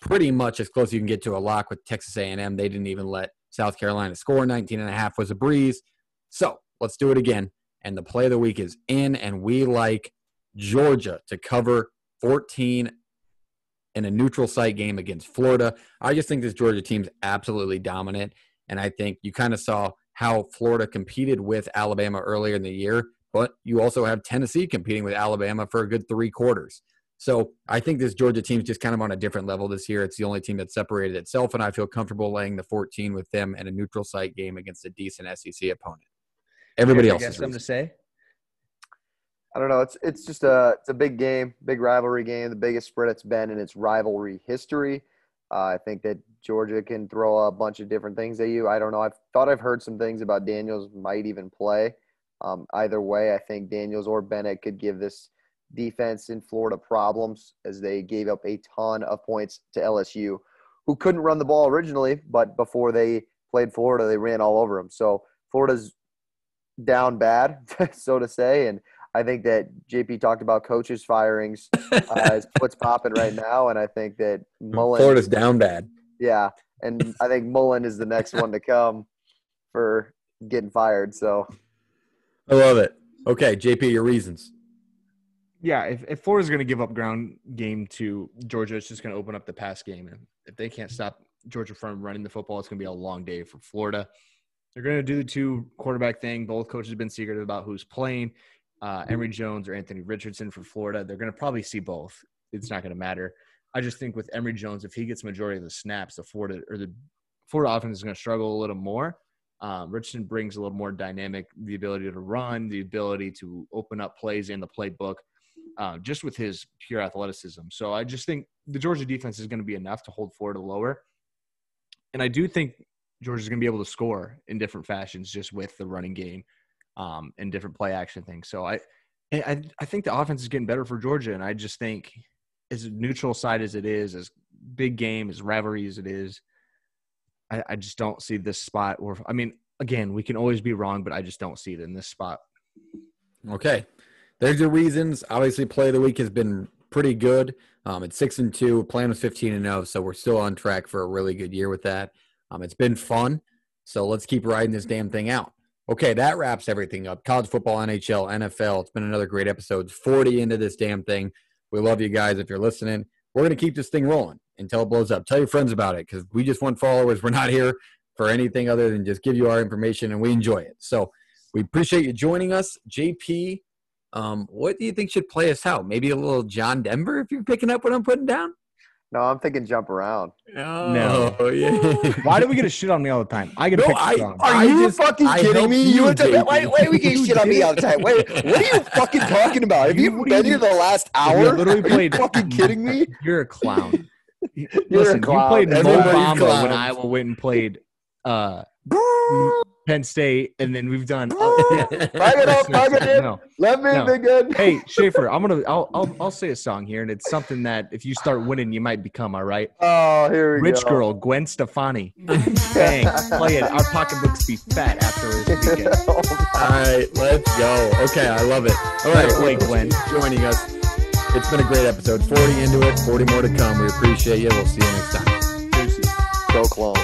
Pretty much as close as you can get to a lock with Texas A&M. They didn't even let South Carolina score. 19 and a half was a breeze. So let's do it again. And the play of the week is in, and we like Georgia to cover 14 in a neutral site game against Florida. I just think this Georgia team's absolutely dominant. And I think you kind of saw how Florida competed with Alabama earlier in the year, but you also have Tennessee competing with Alabama for a good three quarters. So I think this Georgia team's just kind of on a different level this year. It's the only team that separated itself, and I feel comfortable laying the 14 with them in a neutral site game against a decent SEC opponent. Everybody else has something to say? I don't know. It's it's just a it's a big game, big rivalry game, the biggest spread it's been in its rivalry history. Uh, I think that Georgia can throw a bunch of different things at you. I don't know. I've thought I've heard some things about Daniels might even play. Um, either way, I think Daniels or Bennett could give this defense in Florida problems as they gave up a ton of points to LSU, who couldn't run the ball originally, but before they played Florida, they ran all over them. So Florida's down bad, so to say, and I think that JP talked about coaches firings uh, is what's popping right now, and I think that Mullen. Florida's down bad. Yeah, and I think Mullen is the next one to come for getting fired. So I love it. Okay, JP, your reasons. Yeah, if, if Florida's going to give up ground game to Georgia, it's just going to open up the pass game. And if they can't stop Georgia from running the football, it's going to be a long day for Florida. They're going to do the two quarterback thing. Both coaches have been secretive about who's playing uh, Emory Jones or Anthony Richardson for Florida. They're going to probably see both. It's not going to matter. I just think with Emory Jones, if he gets majority of the snaps, the Florida or the Florida offense is going to struggle a little more. Um, Richardson brings a little more dynamic, the ability to run, the ability to open up plays in the playbook, uh, just with his pure athleticism. So I just think the Georgia defense is going to be enough to hold Florida lower. And I do think Georgia's going to be able to score in different fashions just with the running game um, and different play action things. So I, I, I think the offense is getting better for Georgia, and I just think as neutral side as it is, as big game, as rivalry as it is, I, I just don't see this spot. Or I mean, again, we can always be wrong, but I just don't see it in this spot. Okay. There's your reasons. Obviously, play of the week has been pretty good. Um, it's six and two. Plan was 15 and 0, so we're still on track for a really good year with that. Um, it's been fun. So let's keep riding this damn thing out. Okay, that wraps everything up. College football, NHL, NFL. It's been another great episode. 40 into this damn thing. We love you guys if you're listening. We're going to keep this thing rolling until it blows up. Tell your friends about it because we just want followers. We're not here for anything other than just give you our information and we enjoy it. So we appreciate you joining us. JP, um, what do you think should play us out? Maybe a little John Denver if you're picking up what I'm putting down? No, I'm thinking jump around. No. Oh, yeah. Why do we get to shit on me all the time? I get to No, pick I- strong. Are I you just- fucking I kidding me? you, were talking- JP. why, why are we getting You shit on me all the time? Wait, what are you fucking talking about? Have you, You- even what do been you here the last You hour? literally Are played. you fucking kidding me? You're a clown. a Listen, clown. you played Mo Bamba when Iowa went and played uh, Penn State, and then we've done. Pipe it up, pipe it in. No. Let me No. begin. Hey Schaefer, I'm gonna. I'll, I'll I'll say a song here, and it's something that if you start winning, you might become. All right. Oh, here we Rich go. Rich girl, Gwen Stefani. Bang, play it. Our pocketbooks be fat after this weekend. All right, let's go. Okay, I love it. All right, Play Gwen. joining us. It's been a great episode. 40 into it, 40 more to come. We appreciate you. We'll see you next time. Deuces. Go clones.